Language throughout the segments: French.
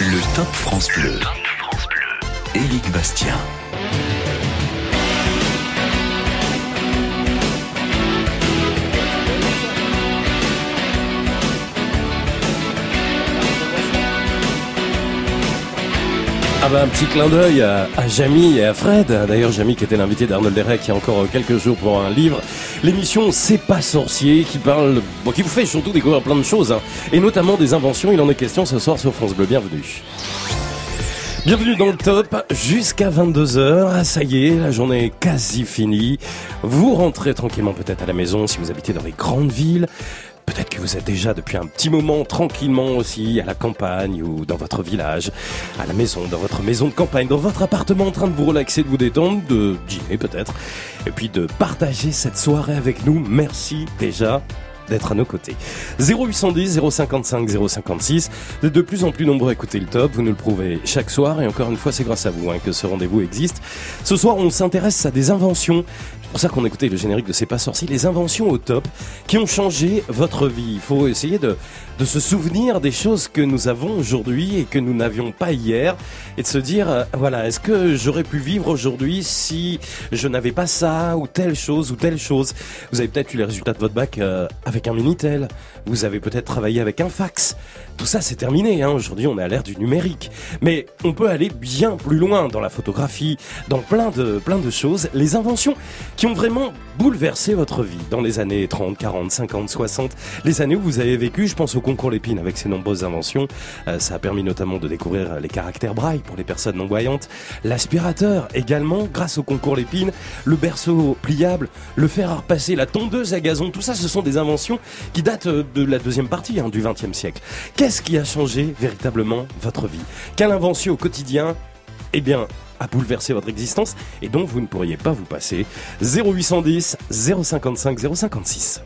Le Top France Bleu. Éric Bastien. Ah bah un petit clin d'œil à, à Jamy et à Fred. D'ailleurs Jamy qui était l'invité d'Arnold Derek il y a encore quelques jours pour un livre. L'émission C'est pas sorcier qui parle, bon, qui vous fait surtout découvrir plein de choses, hein, et notamment des inventions. Il en est question ce soir sur France Bleu. Bienvenue. Bienvenue dans le top jusqu'à 22h. Ah, ça y est, la journée est quasi finie. Vous rentrez tranquillement peut-être à la maison si vous habitez dans les grandes villes. Vous êtes déjà depuis un petit moment tranquillement aussi à la campagne ou dans votre village, à la maison, dans votre maison de campagne, dans votre appartement en train de vous relaxer, de vous détendre, de dîner peut-être, et puis de partager cette soirée avec nous. Merci déjà d'être à nos côtés. 0810 055 056. Vous êtes de plus en plus nombreux à écouter le top. Vous nous le prouvez chaque soir. Et encore une fois, c'est grâce à vous hein, que ce rendez-vous existe. Ce soir, on s'intéresse à des inventions. Pour ça qu'on écoutait le générique de C'est pas sorcier. Les inventions au top qui ont changé votre vie. Il faut essayer de, de se souvenir des choses que nous avons aujourd'hui et que nous n'avions pas hier. Et de se dire, euh, voilà, est-ce que j'aurais pu vivre aujourd'hui si je n'avais pas ça ou telle chose ou telle chose? Vous avez peut-être eu les résultats de votre bac euh, avec un Minitel. Vous avez peut-être travaillé avec un fax. Tout ça, c'est terminé. Hein. Aujourd'hui, on est à l'ère du numérique. Mais on peut aller bien plus loin dans la photographie, dans plein de, plein de choses. Les inventions qui ont vraiment bouleversé votre vie dans les années 30, 40, 50, 60. Les années où vous avez vécu, je pense au concours Lépine avec ses nombreuses inventions. Euh, ça a permis notamment de découvrir les caractères braille pour les personnes non voyantes. L'aspirateur également, grâce au concours Lépine. Le berceau pliable, le fer à repasser, la tondeuse à gazon. Tout ça, ce sont des inventions qui datent euh, de la deuxième partie hein, du XXe siècle. Qu'est-ce qui a changé véritablement votre vie? Quelle invention au quotidien Eh bien, a bouleversé votre existence et dont vous ne pourriez pas vous passer? 0810 055 056.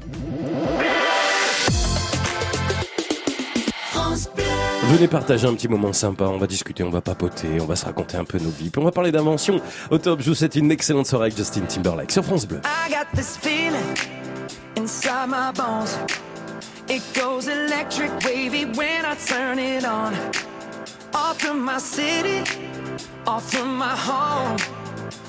Venez partager un petit moment sympa, on va discuter, on va papoter, on va se raconter un peu nos vies, puis on va parler d'invention. Au top, je vous souhaite une excellente soirée avec Justin Timberlake sur France Bleu.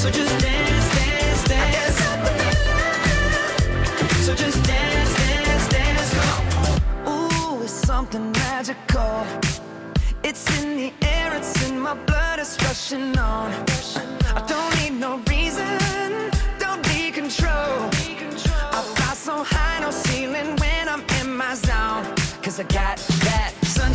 So just dance, dance, dance. So just dance, dance, dance. Ooh, it's something magical. It's in the air, it's in my blood, it's rushing on. I don't need no reason, don't be control. I fly so high, no ceiling when I'm in my zone. Cause I got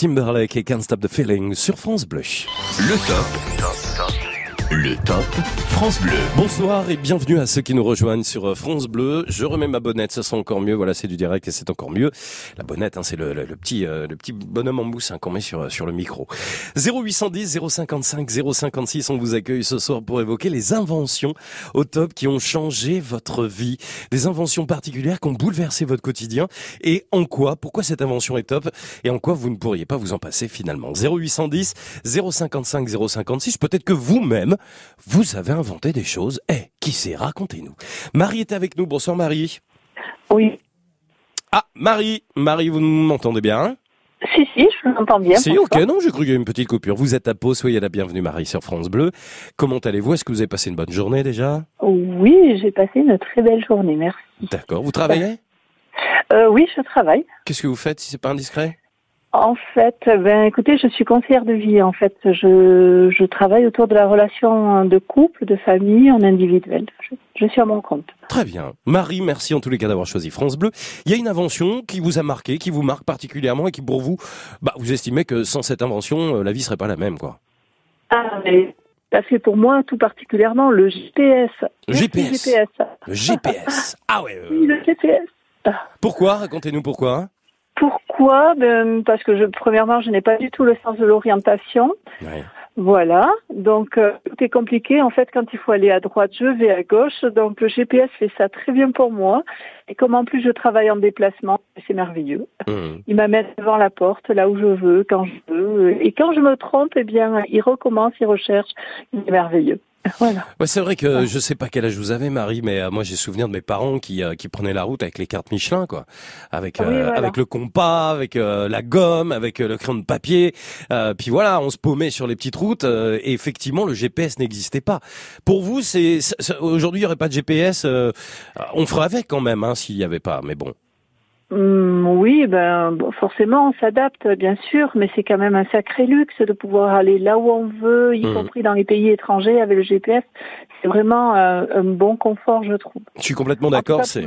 Timberlake et Can't Stop the Feeling sur France Bleu. Le top. France Bleu. Bonsoir et bienvenue à ceux qui nous rejoignent sur euh, France Bleu. Je remets ma bonnette, ça sent encore mieux. Voilà, c'est du direct et c'est encore mieux. La bonnette, hein, c'est le petit euh, le petit bonhomme en mousse hein, qu'on met sur sur le micro. 0810 055 056, on vous accueille ce soir pour évoquer les inventions au top qui ont changé votre vie, des inventions particulières qui ont bouleversé votre quotidien et en quoi, pourquoi cette invention est top et en quoi vous ne pourriez pas vous en passer finalement? 0810 055 056, peut-être que vous-même vous avez inventé des choses. Eh, qui sait? Racontez-nous. Marie est avec nous. Bonsoir Marie. Oui. Ah, Marie, Marie, vous m'entendez bien? Si, si, je vous entends bien. Si, ok, non, j'ai cru qu'il y avait une petite coupure. Vous êtes à Pau, soyez la bienvenue Marie sur France Bleu. Comment allez-vous? Est-ce que vous avez passé une bonne journée déjà? Oui, j'ai passé une très belle journée, merci. D'accord. Vous travaillez? Euh, oui, je travaille. Qu'est-ce que vous faites si c'est pas indiscret? En fait, ben écoutez, je suis conseillère de vie. En fait, je, je travaille autour de la relation de couple, de famille, en individuel. Je, je suis à mon compte. Très bien. Marie, merci en tous les cas d'avoir choisi France Bleu. Il y a une invention qui vous a marqué, qui vous marque particulièrement et qui pour vous, bah, vous estimez que sans cette invention, euh, la vie serait pas la même, quoi. Ah, mais ça fait pour moi tout particulièrement le GPS. Le GPS. GPS. Le GPS. Ah ouais. euh, Oui, le GPS. Pourquoi? Racontez-nous pourquoi. Pourquoi ben, Parce que je, premièrement, je n'ai pas du tout le sens de l'orientation. Ouais. Voilà, donc euh, tout est compliqué. En fait, quand il faut aller à droite, je vais à gauche. Donc le GPS fait ça très bien pour moi. Et comme en plus je travaille en déplacement, c'est merveilleux. Hum. Il m'amène devant la porte, là où je veux, quand je veux. Et quand je me trompe, eh bien, il recommence, il recherche. Il est merveilleux. Voilà. Ouais, c'est vrai que je sais pas quel âge vous avez, Marie, mais euh, moi j'ai souvenir de mes parents qui euh, qui prenaient la route avec les cartes Michelin, quoi, avec oui, euh, voilà. avec le compas, avec euh, la gomme, avec euh, le crayon de papier. Euh, puis voilà, on se paumait sur les petites routes. euh, et effectivement, le GPS n'existait pas. Pour vous, c'est aujourd'hui il y aurait pas de GPS. euh, on ferait avec quand même, hein, s'il y avait pas. Mais bon. Hum, oui, ben forcément, on s'adapte, bien sûr, mais c'est quand même un sacré luxe de pouvoir aller là où on veut, y Mhm. compris dans les pays étrangers avec le GPS. C'est vraiment euh, un bon confort, je trouve. Je suis complètement d'accord. C'est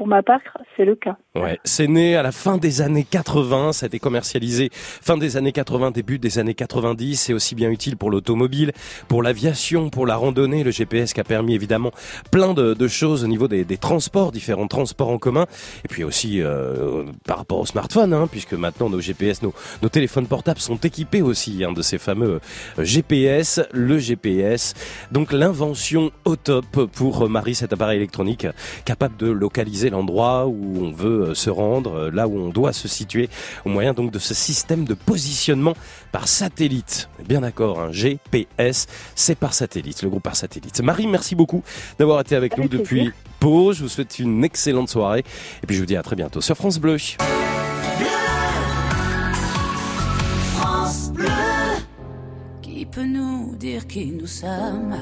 Pour ma, part, c'est le cas. Ouais, c'est né à la fin des années 80, ça a été commercialisé fin des années 80, début des années 90, c'est aussi bien utile pour l'automobile, pour l'aviation, pour la randonnée, le GPS qui a permis évidemment plein de, choses au niveau des, des transports, différents transports en commun, et puis aussi euh, par rapport au smartphone, hein, puisque maintenant nos GPS, nos, nos téléphones portables sont équipés aussi hein, de ces fameux euh, GPS, le GPS, donc l'invention au top pour euh, Marie, cet appareil électronique capable de localiser l'endroit où on veut euh, se rendre, euh, là où on doit se situer, au moyen donc de ce système de positionnement par satellite. Bien d'accord, un GPS, c'est par satellite, le groupe par satellite. Marie, merci beaucoup d'avoir été avec, Avec nous depuis. Pau. Je vous souhaite une excellente soirée et puis je vous dis à très bientôt sur France Bleu. Qui peut nous dire qui nous sommes?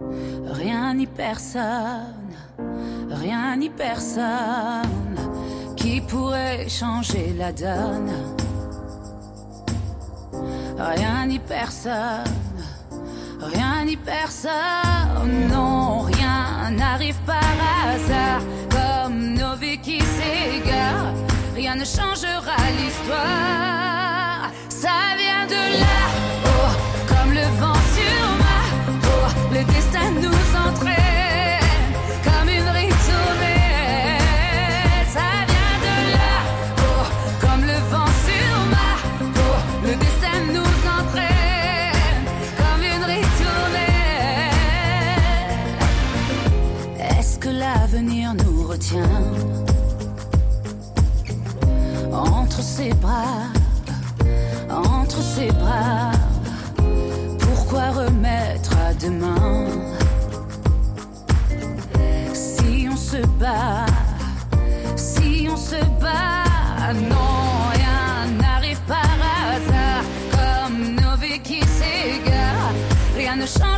Rien ni personne, rien ni personne qui pourrait changer la donne. Rien ni personne, rien ni personne, non, rien n'arrive par hasard, comme nos vies qui s'égarent, rien ne changera l'histoire, ça vient de là-haut, Oh, le destin nous entraîne comme une ritournelle. Ça vient de là, comme le vent sur ma le destin nous entraîne comme une ritournelle. Est-ce que l'avenir nous retient entre ses bras? Entre ses bras? Demain. Si on se bat, si on se bat, non, rien n'arrive par hasard, comme nos vies qui s'égarent, rien ne changera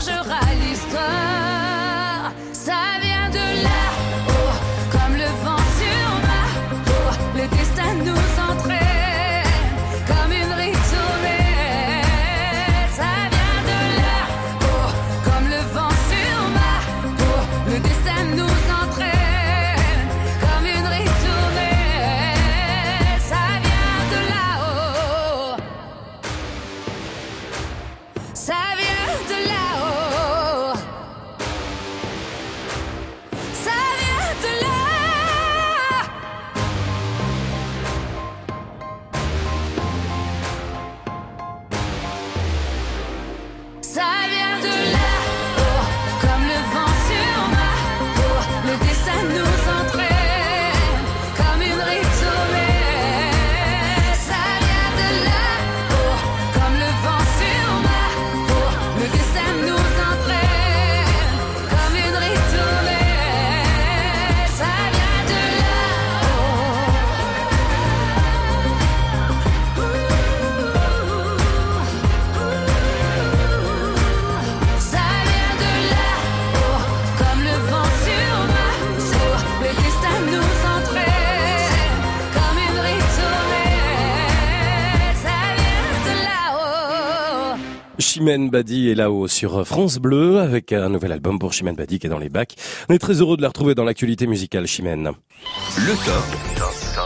Chimène Badi est là-haut sur France Bleu avec un nouvel album pour Chimène Badi qui est dans les bacs. On est très heureux de la retrouver dans l'actualité musicale Chimène. Le top.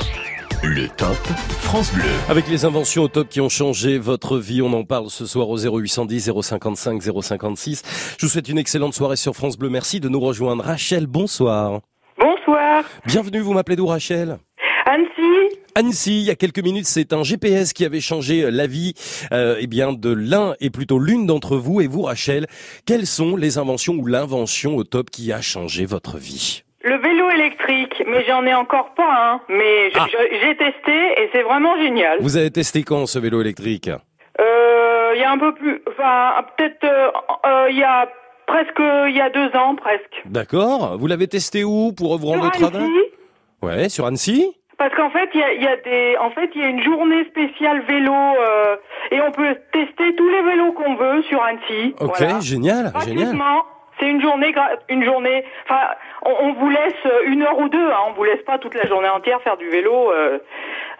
Le top France Bleu. Avec les inventions au top qui ont changé votre vie, on en parle ce soir au 0810 055 056. Je vous souhaite une excellente soirée sur France Bleu. Merci de nous rejoindre. Rachel, bonsoir. Bonsoir, Bienvenue, vous m'appelez d'où Rachel? Annecy. Il y a quelques minutes, c'est un GPS qui avait changé la vie euh, eh bien de l'un et plutôt l'une d'entre vous et vous Rachel. Quelles sont les inventions ou l'invention au top qui a changé votre vie? Le vélo électrique, mais j'en ai encore pas un. Mais Ah. j'ai testé et c'est vraiment génial. Vous avez testé quand ce vélo électrique? Euh, Il y a un peu plus, enfin peut-être euh, euh, il y a presque, il y a deux ans presque. D'accord. Vous l'avez testé où pour vous rendre au travail? Ouais, sur Annecy? Parce qu'en fait, il y a, y a des, en fait, il y a une journée spéciale vélo euh, et on peut tester tous les vélos qu'on veut sur Annecy. Ok, Voilà. génial, génial. C'est une journée, une journée. Enfin, on, on vous laisse une heure ou deux. Hein, on vous laisse pas toute la journée entière faire du vélo. euh,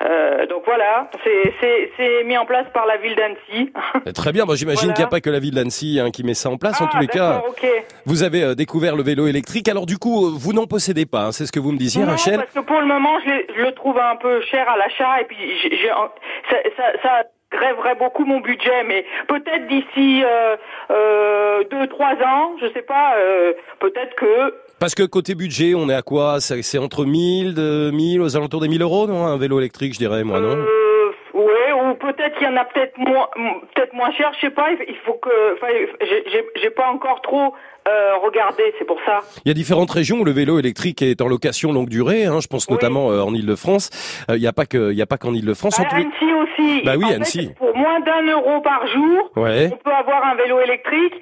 euh, donc voilà, c'est mis en place par la ville d'Annecy. Très bien, moi j'imagine Voilà. qu'il n'y a pas que la ville d'Annecy hein, qui met ça en place. en Ah, tous les cas, vous avez euh, découvert le vélo électrique. Alors du coup, euh, vous n'en possédez pas, hein, c'est ce que vous me disiez, Non, Rachel parce que pour le moment, je, le trouve un peu cher à l'achat et puis j'ai, j'ai- ça, ça, ça grèverait beaucoup mon budget, mais peut-être d'ici euh, euh, deux trois ans, je sais pas, euh, peut-être que Parce que côté budget, on est à quoi? C'est entre 1000, de 1000, aux alentours des 1000 euros, non? Un vélo électrique, je dirais, moi, non? Euh, ouais, ou peut-être qu'il y en a peut-être moins, peut-être moins cher, je sais pas. Il il faut que, enfin, j'ai- pas encore trop euh, regardé, c'est pour ça. Il y a différentes régions où le vélo électrique est en location longue durée. Hein, je pense Oui. notamment euh, en Île-de-France. Euh, Il n'y a pas que, il y a pas qu'en tous les- Annecy aussi. Bah oui, En fait, Annecy. pour moins d'un euro par jour, Ouais. on peut avoir un vélo électrique,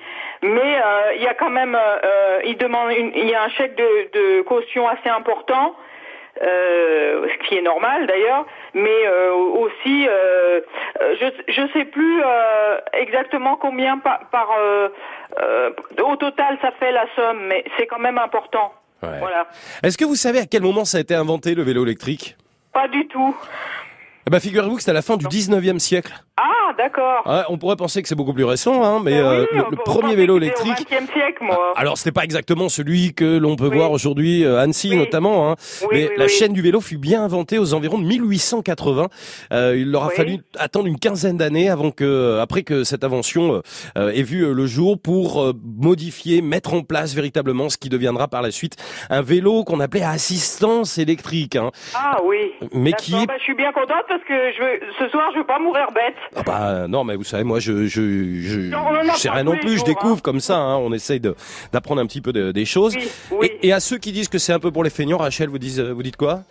mais euh, il y a quand même, euh, il demande, une- il y a un chèque de, de caution assez important. Euh, ce qui est normal d'ailleurs, mais euh, aussi, euh, je je sais plus euh, exactement combien par, par euh, euh, au total ça fait la somme, mais c'est quand même important. Ouais. Voilà. Est-ce que vous savez à quel moment ça a été inventé le vélo électrique? Pas du tout. eh ben, figurez-vous que c'était à la fin du 19e siècle. Ah, d'accord. Ouais, on pourrait penser que c'est beaucoup plus récent, hein, mais Ben euh, oui, le, premier vélo électrique. Au siècle, moi. Alors c'était pas exactement celui que l'on peut Oui. voir aujourd'hui euh, à Annecy Oui. notamment, hein, Oui, mais la chaîne du vélo fut bien inventée aux environs de 1880. Euh, il leur a fallu attendre une quinzaine d'années avant que, après que cette invention euh, euh, ait vu euh, le jour pour euh, modifier, mettre en place véritablement ce qui deviendra par la suite un vélo qu'on appelait assistance électrique, hein, Ah oui. mais qui est bah, je suis bien contente parce que je veux, ce soir je veux pas mourir bête. Ah bah ah, non, mais vous savez, moi je je je, sais rien non plus, je découvre hein. comme ça. Hein. On essaye de d'apprendre un petit peu des choses. Et, à ceux qui disent que c'est un peu pour les feignants, Rachel, vous dites vous dites quoi?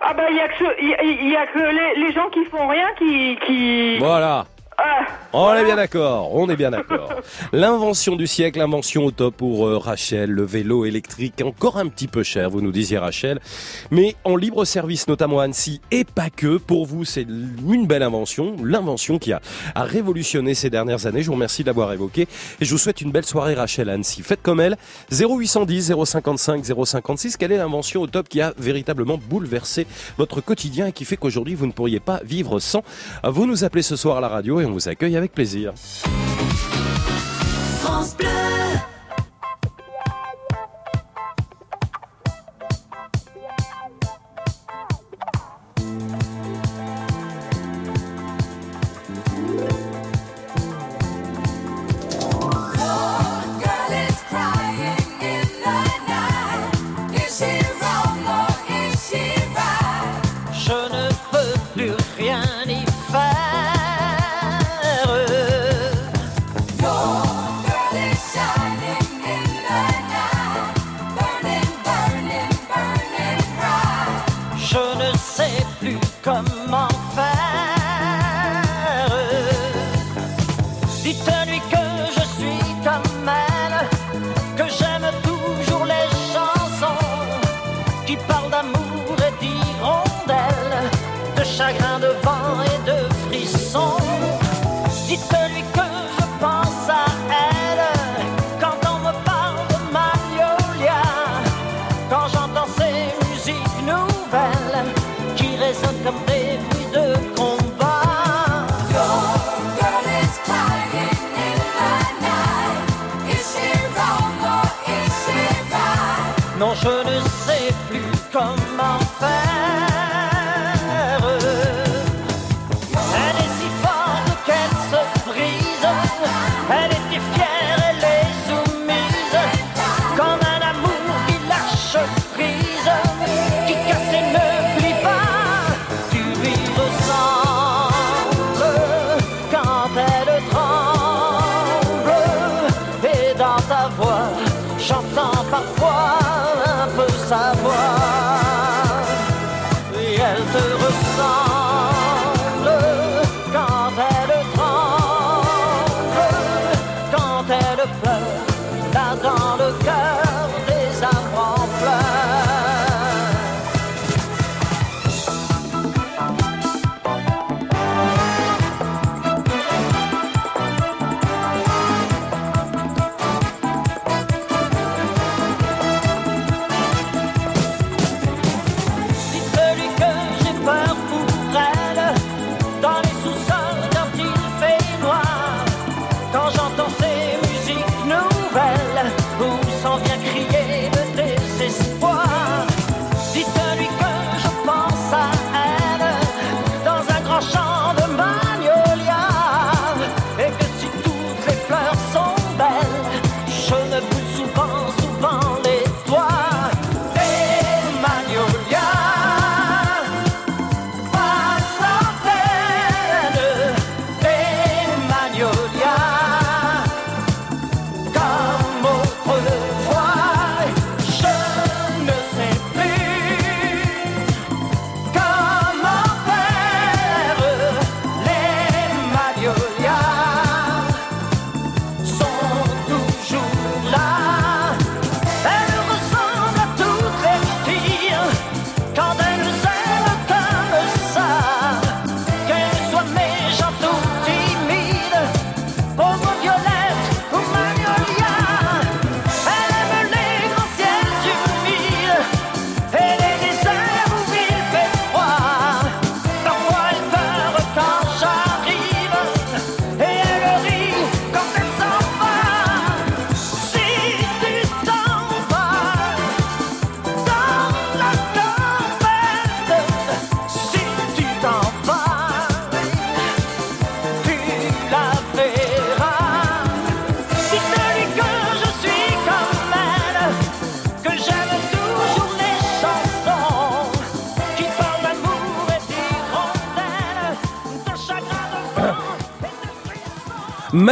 Ah bah il y a que y, a que les, gens qui font rien qui qui. Voilà. Ah, on est bien d'accord, on est bien d'accord. L'invention du siècle, invention au top pour euh, Rachel, le vélo électrique, encore un petit peu cher, vous nous disiez Rachel, mais en libre service, notamment à Annecy, et pas que, pour vous c'est une belle invention, l'invention qui a, révolutionné ces dernières années, je vous remercie de l'avoir évoqué, et je vous souhaite une belle soirée Rachel à Annecy. Faites comme elle, 0810 055 056, quelle est l'invention au top qui a véritablement bouleversé votre quotidien et qui fait qu'aujourd'hui vous ne pourriez pas vivre sans? Vous nous appelez ce soir à la radio et on vous accueille avec plaisir.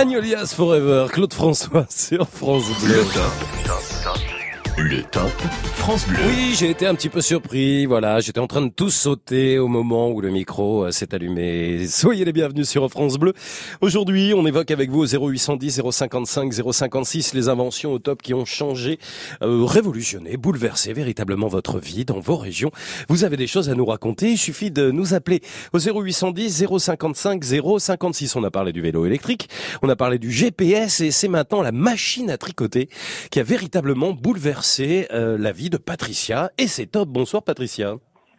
Magnolias Forever, Claude François sur France Bleu. Le oui, j'ai été un petit peu surpris. Voilà, j'étais en train de tout sauter au moment où le micro euh, s'est allumé. Soyez les bienvenus sur France Bleu. Aujourd'hui, on évoque avec vous au 0810 055 056 les inventions au top qui ont changé, euh, révolutionné, bouleversé véritablement votre vie dans vos régions. Vous avez des choses à nous raconter. Il suffit de nous appeler au 0810 055 056. On a parlé du vélo électrique, on a parlé du GPS et c'est maintenant la machine à tricoter qui a véritablement bouleversé euh, la vie de Patricia. Et c'est top. Bonsoir Patricia.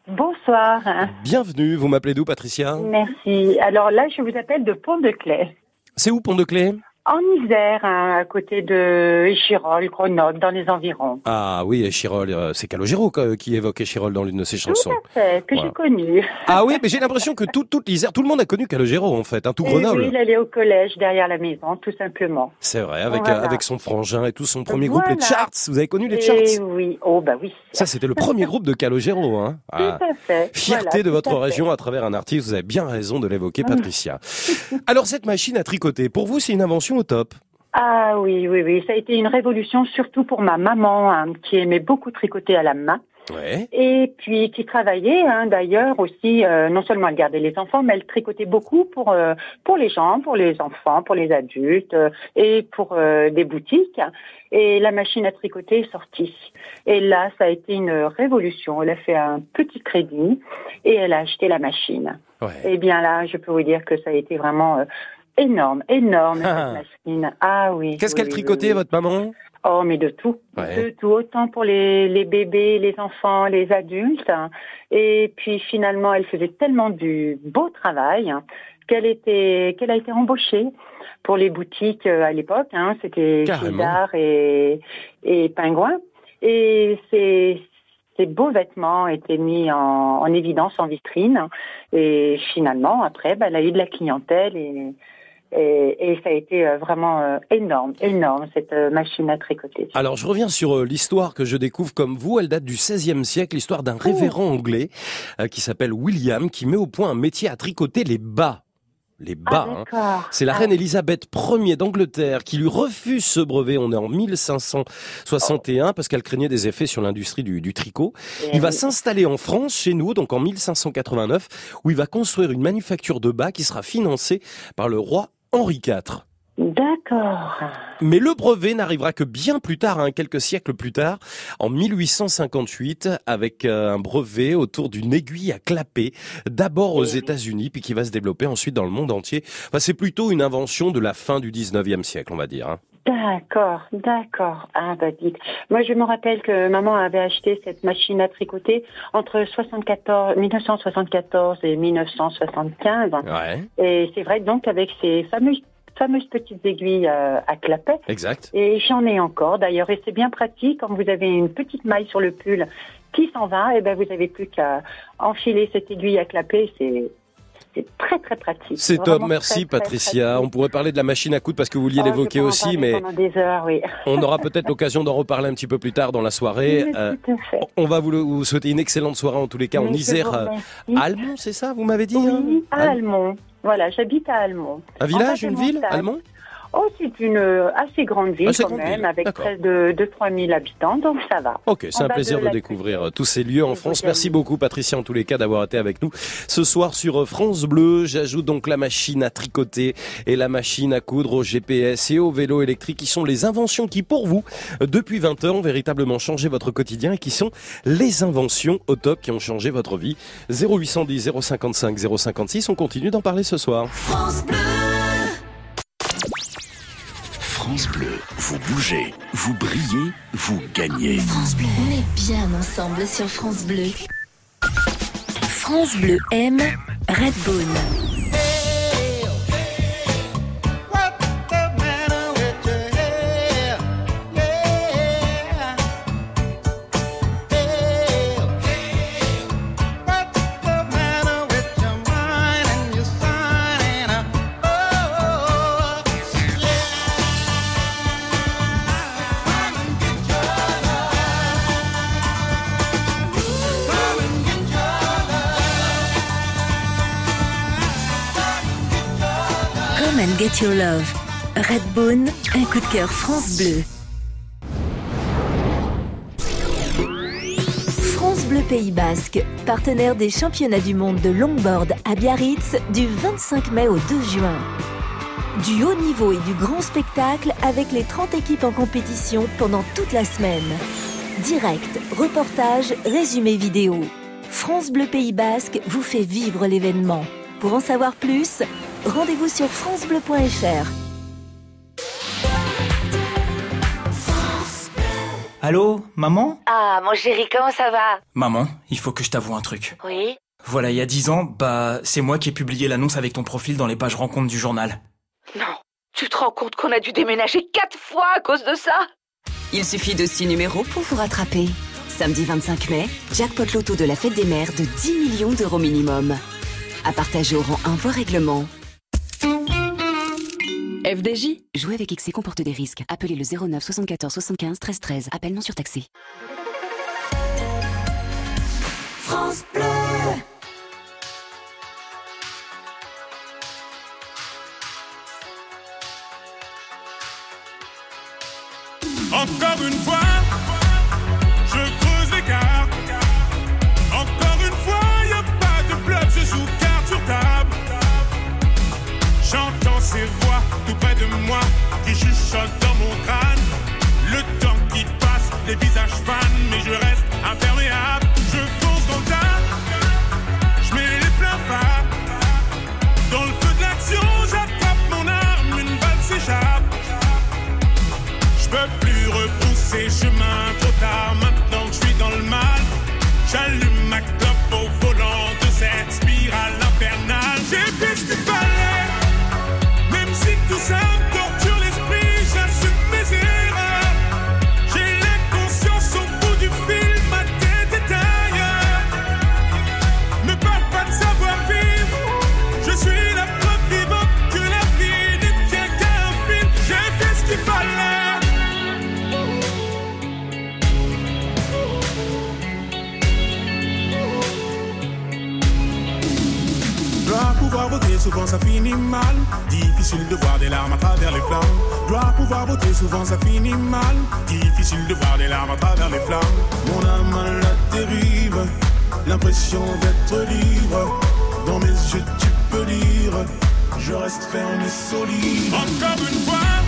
Bonsoir. Bienvenue. Vous m'appelez d'où Patricia? Merci. Alors là, je vous appelle de Pont-de-Clay. C'est où Pont-de-Clé En Isère, hein, à côté de Échirol, Grenoble, dans les environs. Ah oui, Échirol, euh, c'est Calogero quoi, qui évoque Échirol dans l'une de ses chansons. Tout à fait, que Voilà. j'ai connu. Ah oui, mais j'ai l'impression que tout, toute l'Isère, tout le monde a connu Calogero en fait, hein, tout Et Grenoble. Oui, il allait au collège derrière la maison, tout simplement. C'est vrai, avec, Voilà. euh, avec son frangin et tout son premier groupe, les. Charts. Vous avez connu les Et Charts oui, oh bah oui. Ça, c'était le premier groupe de Calogero. Hein. Ah. Tout à fait. Fierté de votre à région à travers un artiste, vous avez bien raison de l'évoquer, Patricia. Alors, cette machine à tricoter, pour vous, c'est une invention au top Ah oui, oui, oui. Ça a été une révolution, surtout pour ma maman, hein, qui aimait beaucoup tricoter à la main. Ouais. Et puis qui travaillait hein, d'ailleurs aussi, euh, non seulement elle gardait les enfants, mais elle tricotait beaucoup pour euh, pour les gens, pour les enfants, pour les adultes euh, et pour des boutiques. Et la machine à tricoter est sortie. Et là, ça a été une révolution. Elle a fait un petit crédit et elle a acheté la machine. ouais. Et bien là, je peux vous dire que ça a été vraiment énorme, énorme Ah. cette machine. Ah oui. Qu'est-ce oui, qu'elle oui, tricotait, oui. votre maman? Oh, mais de tout. Ouais. De tout. Autant pour les, les bébés, les enfants, les adultes. Et puis finalement, elle faisait tellement du beau travail qu'elle était, qu'elle a été embauchée pour les boutiques euh, à l'époque. Hein, C'était. Chédar et, et Pingouin. Et ces, ces beaux vêtements étaient mis en, en évidence en vitrine. Et finalement, après, bah, elle a eu de la clientèle et, et, et ça a été euh, vraiment euh, énorme, énorme, cette euh, machine à tricoter. Alors, je reviens sur l'histoire que je découvre comme vous. Elle date du XVIe siècle, l'histoire d'un révérend anglais qui s'appelle William, qui met au point un métier à tricoter les bas. Les bas, ah, hein. C'est la Ah, reine Elisabeth Ier d'Angleterre qui lui refuse ce brevet. On est en 1561 parce qu'elle craignait des effets sur l'industrie du, du tricot. Il va s'installer en France, chez nous, donc en 1589, où il va construire une manufacture de bas qui sera financée par le roi Henri IV. D'accord. Mais le brevet n'arrivera que bien plus tard, hein, quelques siècles plus tard, en 1858, avec euh, un brevet autour d'une aiguille à clapper, d'abord aux. États-Unis, puis qui va se développer ensuite dans le monde entier. Enfin, c'est plutôt une invention de la fin du 19e siècle, on va dire. hein. D'accord, d'accord. Ah bah dites. Moi je me rappelle que maman avait acheté cette machine à tricoter entre 74, 1974 et 1975. Ouais, Et c'est vrai donc avec ces fameuses fameuses petites aiguilles euh, à clapet. exact. Et j'en ai encore d'ailleurs, et c'est bien pratique quand vous avez une petite maille sur le pull qui s'en va, et ben vous avez plus qu'à enfiler cette aiguille à clapet, c'est c'est très très pratique. C'est top, merci très, très Patricia. On pourrait parler de la machine à coudre parce que vous vouliez Oh, l'évoquer aussi, mais pendant des heures, oui. on aura peut-être l'occasion d'en reparler un petit peu plus tard dans la soirée. Oui, Euh, à on va vous, le- vous souhaiter une excellente soirée en tous les cas en Mais Isère. euh. Almont, c'est ça, vous m'avez dit hein Oui, à Al- Almont. Voilà, j'habite à Almont. Un village, En une ville. Almont Oh, c'est une euh, assez grande ville Assez quand grande même, ville, avec près de, de 3000 habitants, donc ça va. Ok, c'est un plaisir de découvrir tous ces lieux en France. Merci beaucoup Patricia en tous les cas d'avoir été avec nous ce soir sur France Bleu. J'ajoute donc la machine à tricoter et la machine à coudre au GPS et au vélo électrique qui sont les inventions qui pour vous, depuis 20 ans, ont véritablement changé votre quotidien et qui sont les inventions au top qui ont changé votre vie. 0810 055 056, on continue d'en parler ce soir. France Bleu. France Bleu, vous bougez, vous brillez, vous gagnez. France Bleu. On bien ensemble sur France Bleu. France Bleu aime Redbone. Get your love. Redbone, un coup de cœur France Bleu. Pays Basque, partenaire des championnats du monde de longboard à Biarritz du 25 mai au 2 juin. Du haut niveau et du grand spectacle avec les 30 équipes en compétition pendant toute la semaine. Direct, reportage, résumé vidéo. France Bleu Pays Basque vous fait vivre l'événement. Pour en savoir plus, rendez-vous sur francebleu.fr. Allô, maman? Ah, mon chéri, comment ça va? Maman, il faut que je t'avoue un truc. Oui? Voilà, il y a dix ans, bah, c'est moi qui ai publié l'annonce avec ton profil dans les pages rencontres du journal. Non. Tu te rends compte qu'on a dû déménager quatre fois à cause de ça? Il suffit de six numéros pour vous rattraper. Samedi 25 mai, jackpot loto de la fête des mères de 10 millions d'euros minimum. À partager au rang 1 voire règlement. FDJ Jouer avec XC comporte des risques. Appelez le 09 74 75 13 13. Appel non surtaxé. France Bleu. Encore une fois, les visages fans, mais je reste imperméable. Souvent ça finit mal. Difficile de voir des larmes à travers les flammes. Dois pouvoir voter, souvent ça finit mal. Difficile de voir des larmes à travers les flammes. Mon âme à la dérive, l'impression d'être libre. Dans mes yeux, tu peux lire. Je reste ferme et solide. Encore une fois,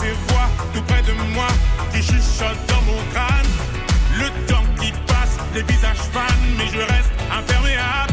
ces voix tout près de moi qui chuchotent dans mon crâne. Le temps qui passe, les visages fans, mais je reste imperméable.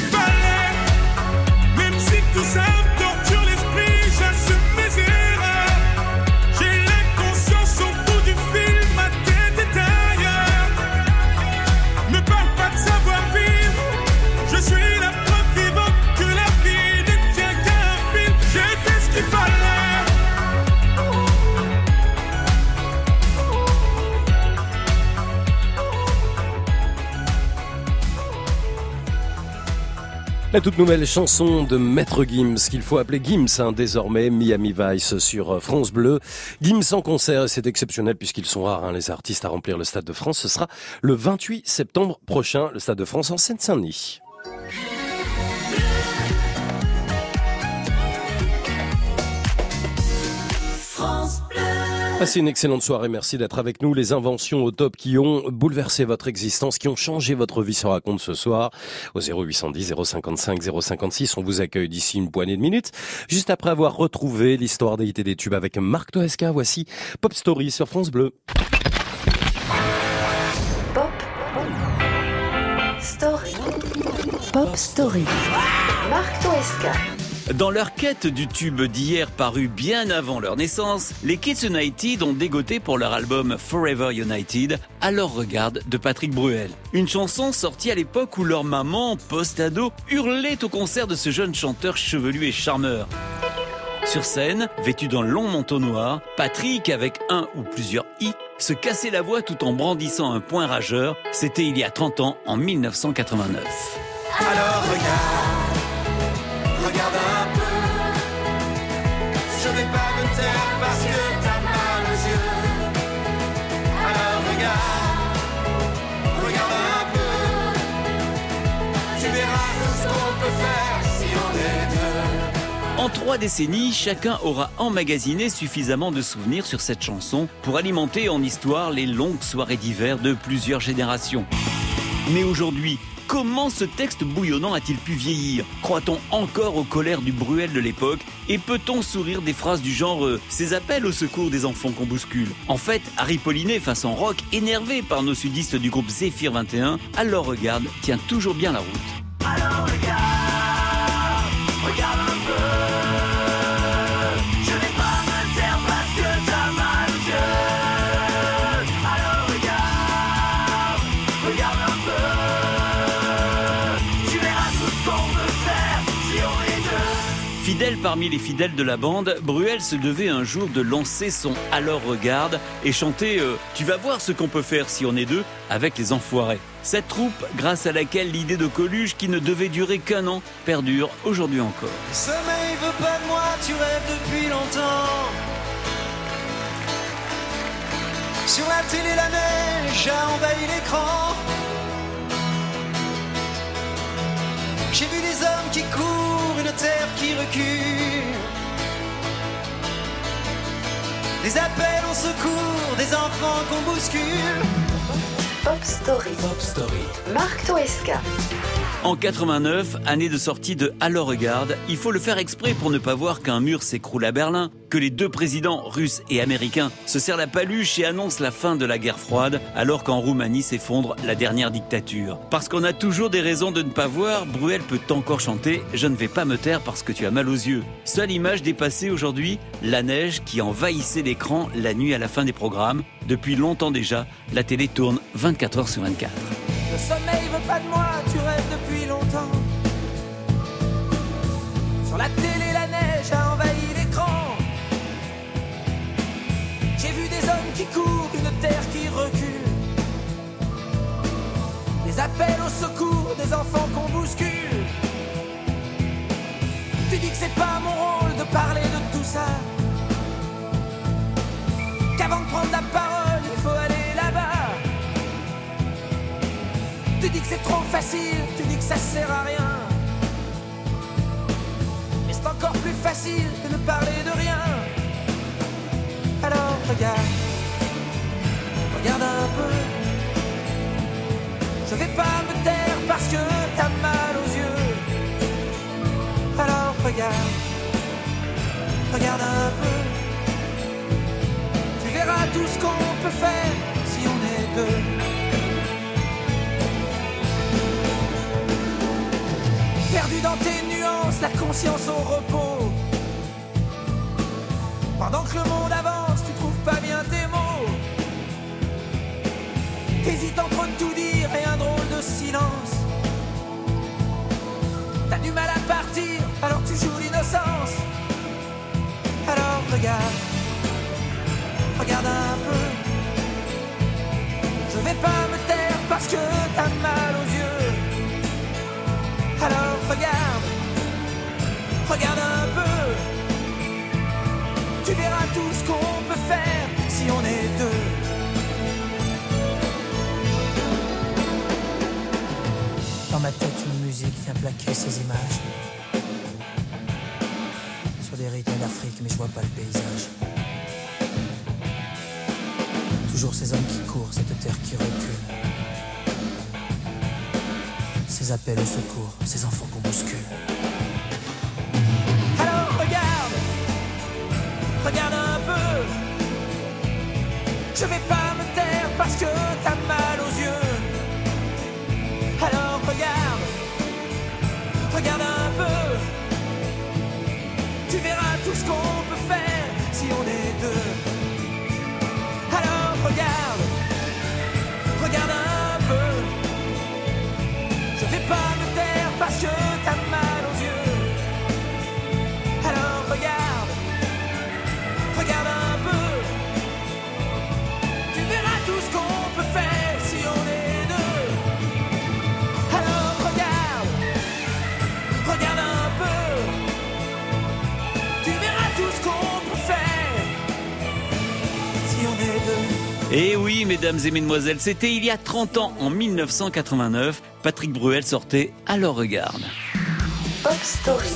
Fait ce toute nouvelle chanson de Maître Gims, qu'il faut appeler Gims hein, désormais, Miami Vice sur euh, France Bleu. Gims en concert, c'est exceptionnel puisqu'ils sont rares, hein, les artistes à remplir le Stade de France. Ce sera le 28 septembre prochain, le Stade de France en Seine-Saint-Denis. Passez une excellente soirée, merci d'être avec nous. Les inventions au top qui ont bouleversé votre existence, qui ont changé votre vie se racontent ce soir au 0810 055 056. On vous accueille d'ici une poignée de minutes. Juste après avoir retrouvé l'histoire des des tubes avec Marc Toesca, voici Pop Story sur France Bleu. Story. Pop Story. Marc Toesca. Dans leur quête du tube d'hier paru bien avant leur naissance, les Kids United ont dégoté pour leur album Forever United Alors regarde de Patrick Bruel. Une chanson sortie à l'époque où leur maman, post-ado, hurlait au concert de ce jeune chanteur chevelu et charmeur. Sur scène, vêtu d'un long manteau noir, Patrick, avec un ou plusieurs i, se cassait la voix tout en brandissant un point rageur. C'était il y a 30 ans, en 1989. Alors regarde, regarde un peu. Je vais pas me taire parce que t'as mal aux yeux. Alors regarde, regarde un peu. Tu verras tout ce qu'on peut faire si on est deux. En trois décennies, chacun aura emmagasiné suffisamment de souvenirs sur cette chanson pour alimenter en histoire les longues soirées d'hiver de plusieurs générations. Mais aujourd'hui, comment ce texte bouillonnant a-t-il pu vieillir? Croit-on encore aux colères du Bruel de l'époque? Et peut-on sourire des phrases du genre euh, Ces appels au secours des enfants qu'on bouscule En fait, Harry Paulinet, façon rock, énervé par nos sudistes du groupe Zephyr 21, alors regarde, tient toujours bien la route. Fidèle parmi les fidèles de la bande, Bruel se devait un jour de lancer son Alors regarde et chanter euh, Tu vas voir ce qu'on peut faire si on est deux avec les enfoirés. Cette troupe, grâce à laquelle l'idée de Coluche, qui ne devait durer qu'un an, perdure aujourd'hui encore. Sommeil veut pas de moi, tu rêves depuis longtemps. Sur la télé, la neige a envahi l'écran. J'ai vu des hommes qui courent, une terre qui recule. Des appels au secours, des enfants qu'on bouscule. Pop Story. Pop Story. Marc Toesca. En 89, année de sortie de Alors regarde, il faut le faire exprès pour ne pas voir qu'un mur s'écroule à Berlin, que les deux présidents russes et américains se serrent la paluche et annoncent la fin de la guerre froide, alors qu'en Roumanie s'effondre la dernière dictature. Parce qu'on a toujours des raisons de ne pas voir, Bruel peut encore chanter Je ne vais pas me taire parce que tu as mal aux yeux. Seule image dépassée aujourd'hui, la neige qui envahissait l'écran la nuit à la fin des programmes. Depuis longtemps déjà, la télé tourne 24 heures sur 24. Le sommeil veut pas de moi, tu rêves depuis longtemps. Courent, une terre qui recule. Des appels au secours, des enfants qu'on bouscule. Tu dis que c'est pas mon rôle de parler de tout ça. Qu'avant de prendre la parole, il faut aller là-bas. Tu dis que c'est trop facile, tu dis que ça sert à rien. Mais c'est encore plus facile que de parler de rien. Alors regarde, regarde un peu. Je vais pas me taire parce que t'as mal aux yeux. Alors regarde, regarde un peu. Tu verras tout ce qu'on peut faire si on est deux. Perdu dans tes nuances, la conscience au repos. Pendant que le monde avance, T'hésites entre tout dire et un drôle de silence. T'as du mal à partir, alors tu joues l'innocence. Alors regarde, regarde un peu. Je vais pas me taire parce que t'as mal aux yeux. Alors regarde, regarde un peu. Tu verras tout ce qu'on peut faire si on est deux. Dans ma tête, une musique vient plaquer ces images. Sur des rythmes d'Afrique, mais je vois pas le paysage. Toujours ces hommes qui courent, cette terre qui recule. Ces appels au secours, ces enfants qu'on bouscule. Alors regarde, regarde un peu. Je vais pas me taire parce que t'as mal regarde un peu. Tu verras tout ce qu'on peut faire si on est deux. Alors regarde, regarde un peu. Je vais pas me taire parce que t'as Et Eh oui, mesdames et mesdemoiselles, c'était il y a 30 ans, en 1989, Patrick Bruel sortait Alors regarde. Pop Story.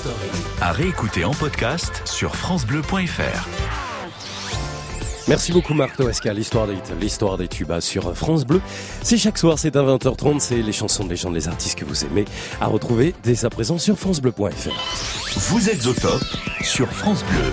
À réécouter en podcast sur FranceBleu.fr. Merci beaucoup Marc Toesca, l'histoire des, l'histoire des tubas sur France Bleu. C'est chaque soir, c'est à 20h30, c'est les chansons de légende, les artistes que vous aimez, à retrouver dès à présent sur francebleu.fr. Vous êtes au top sur France Bleu.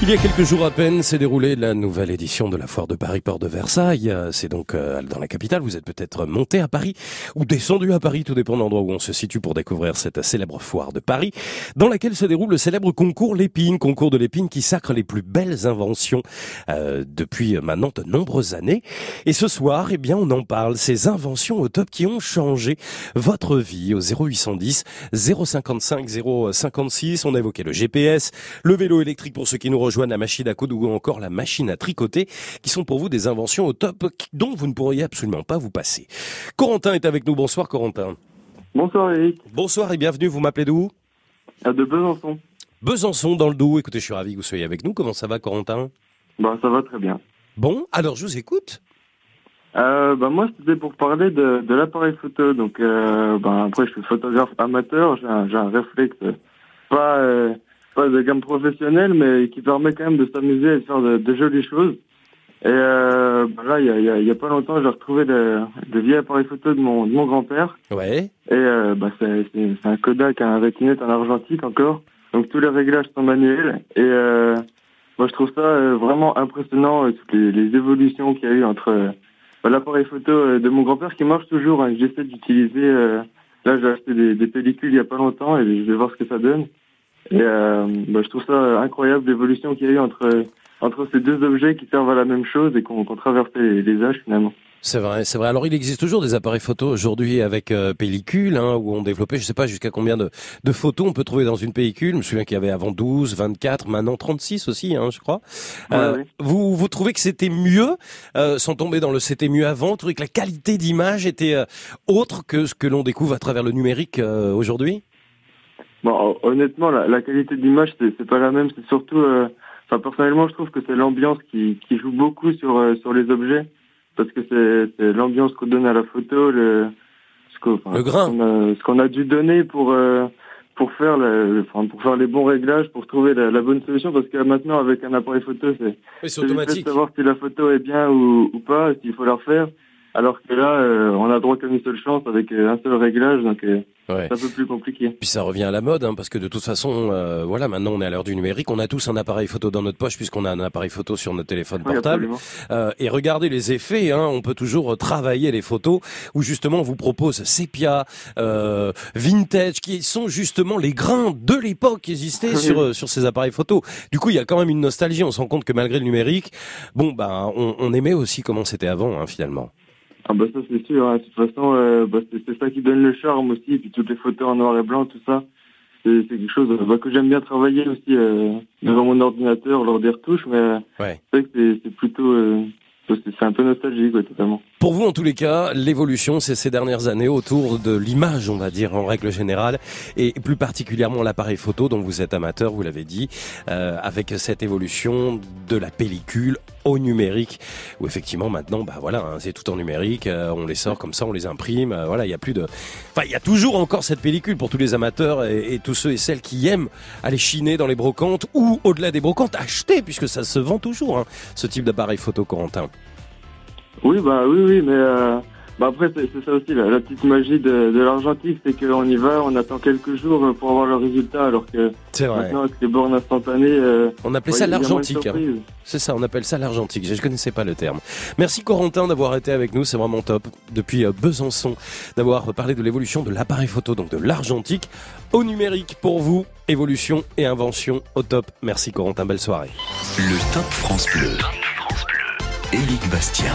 Il y a quelques jours à peine s'est déroulée la nouvelle édition de la foire de Paris Port de Versailles. C'est donc euh, dans la capitale. Vous êtes peut-être monté à Paris ou descendu à Paris, tout dépend de l'endroit où on se situe pour découvrir cette célèbre foire de Paris, dans laquelle se déroule le célèbre concours Lépine, concours de l'épine qui sacre les plus belles inventions euh, depuis maintenant de nombreuses années. Et ce soir, eh bien, on en parle. Ces inventions au top qui ont changé votre vie au 0810 055 056. On a évoqué le GPS, le vélo électrique pour ceux qui nous rejoignent, la machine à coudre ou encore la machine à tricoter, qui sont pour vous des inventions au top dont vous ne pourriez absolument pas vous passer. Corentin est avec nous. Bonsoir Corentin. Bonsoir Eric. Bonsoir et bienvenue. Vous m'appelez d'où? Ah, De Besançon. Besançon dans le Doubs. Écoutez, je suis ravi que vous soyez avec nous. Comment ça va Corentin? Bah ça va très bien. Bon, alors je vous écoute. Euh, bah moi c'était pour parler de, de l'appareil photo. Donc euh, bah, après je suis photographe amateur, j'ai un, un réflexe pas euh, pas de gamme professionnelle mais qui permet quand même de s'amuser et de faire de, de jolies choses. Et euh, bah là il y a, y, a, y a pas longtemps j'ai retrouvé le, le vieil appareil photo de mon, de mon grand-père. Ouais. Et euh, bah c'est c'est c'est un Kodak un rétinette en argentique encore. Donc tous les réglages sont manuels et euh, moi je trouve ça euh, vraiment impressionnant euh, toutes les, les évolutions qu'il y a eu entre bah, l'appareil photo de mon grand-père qui marche toujours. Hein, J'essaie d'utiliser. euh, là, j'ai acheté des, des pellicules il y a pas longtemps et je vais voir ce que ça donne. Et euh, bah, je trouve ça incroyable l'évolution qu'il y a eu entre entre ces deux objets qui servent à la même chose et qu'on qu'on traverse les, les âges finalement. C'est vrai, c'est vrai. Alors il existe toujours des appareils photo aujourd'hui avec euh, pellicule, hein, où on développait, je sais pas jusqu'à combien de, de photos on peut trouver dans une pellicule. Je me souviens qu'il y avait avant 12, 24, maintenant 36 aussi, hein, je crois. Euh, Ouais, ouais. Vous vous trouvez que c'était mieux, euh, sans tomber dans le c'était mieux avant, vous trouvez que la qualité d'image était euh, autre que ce que l'on découvre à travers le numérique euh, aujourd'hui? Bon, honnêtement, la, la qualité d'image, c'est pas la même. C'est surtout, euh, enfin personnellement, je trouve que c'est l'ambiance qui, qui joue beaucoup sur euh, sur les objets, parce que c'est l'ambiance qu'on donne à la photo, le ce qu'on enfin, qu'on a, qu'on a dû donner pour euh, pour faire le, enfin, pour faire les bons réglages, pour trouver la, la bonne solution, parce que maintenant avec un appareil photo, c'est automatique. de savoir si la photo est bien ou, ou pas, s'il faut la refaire. Alors que là, euh, on a droit qu'à une seule chance avec un seul réglage, donc euh, Ouais. c'est un peu plus compliqué. Puis ça revient à la mode, hein, parce que de toute façon, euh, voilà, maintenant on est à l'heure du numérique, on a tous un appareil photo dans notre poche puisqu'on a un appareil photo sur notre téléphone Oui, portable. Euh, et regardez les effets, hein, on peut toujours travailler les photos où justement on vous propose sépia, euh, vintage, qui sont justement les grains de l'époque qui existaient Oui. sur euh, sur ces appareils photo. Du coup, il y a quand même une nostalgie. On se rend compte que malgré le numérique, bon, bah, on, on aimait aussi comment c'était avant, hein, finalement. Ah bah ça c'est sûr, hein. de toute façon euh, bah, c'est ça qui donne le charme aussi, et puis toutes les photos en noir et blanc, tout ça, c'est quelque chose euh, bah, que j'aime bien travailler aussi euh, devant mon ordinateur lors des retouches, mais euh, Ouais. c'est vrai que c'est- plutôt, euh, c'est un peu nostalgique totalement. Pour vous, en tous les cas, l'évolution, c'est ces dernières années autour de l'image, on va dire, en règle générale, et plus particulièrement l'appareil photo dont vous êtes amateur, vous l'avez dit, euh, avec cette évolution de la pellicule au numérique, où effectivement maintenant, bah voilà, hein, c'est tout en numérique, euh, on les sort comme ça, on les imprime, euh, voilà, il y a plus de, enfin, il y a toujours encore cette pellicule pour tous les amateurs et, tous ceux et celles qui aiment aller chiner dans les brocantes ou au-delà des brocantes, acheter puisque ça se vend toujours, hein, ce type d'appareil photo, Corentin. Oui, bah oui, oui, mais euh, bah après c'est ça aussi la, la petite magie de, de l'argentique, c'est qu'on y va, on attend quelques jours pour avoir le résultat, alors que C'est vrai. maintenant avec les bornes instantanées, euh, On appelait ouais, ça l'argentique. hein. C'est ça, on appelle ça l'argentique. Je ne connaissais pas le terme. Merci Corentin d'avoir été avec nous, c'est vraiment top. Depuis euh, Besançon, d'avoir parlé de l'évolution de l'appareil photo, donc de l'argentique, au numérique pour vous. Évolution et invention au top. Merci Corentin, belle soirée. Le Top France Bleu. Éric Bastien.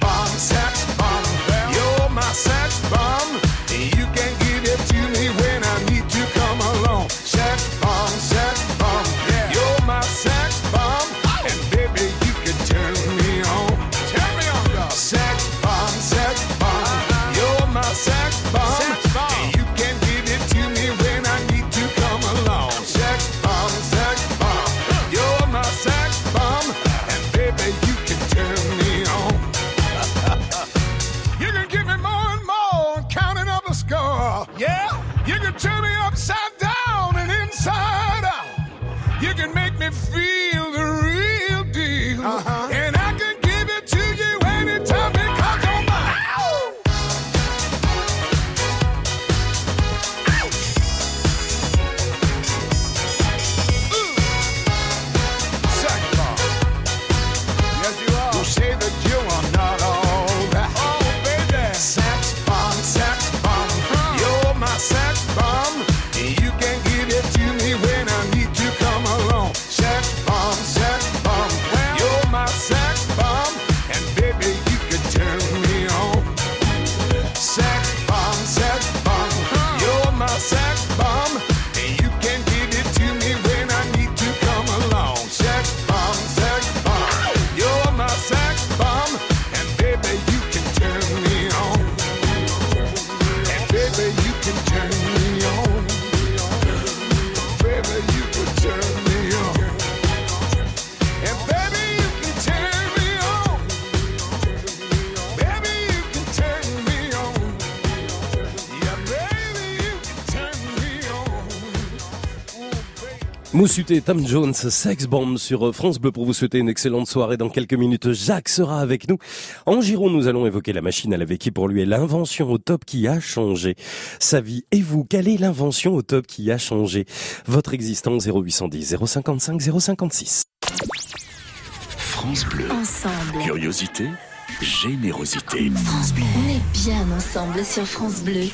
bomb, sex Moussuté, Tom Jones, Sex Bomb sur France Bleu pour vous souhaiter une excellente soirée. Dans quelques minutes, Jacques sera avec nous. En Gironde, nous allons évoquer la machine à laver qui pour lui est l'invention au top qui a changé sa vie. Et vous, quelle est l'invention au top qui a changé votre existence? 0810 055 056 France Bleu. Ensemble. Curiosité, générosité. France Bleu. On est bien ensemble sur France Bleu.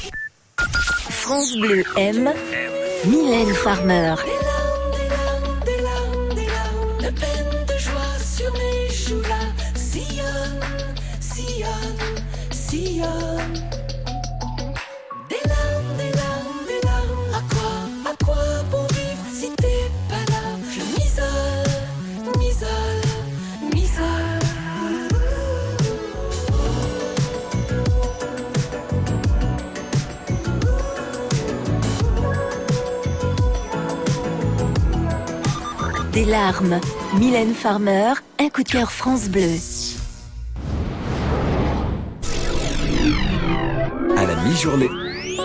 France Bleu aime Mylène Farmer. De peine, des larmes. Mylène Farmer, un coup de cœur France Bleu. À la mi-journée.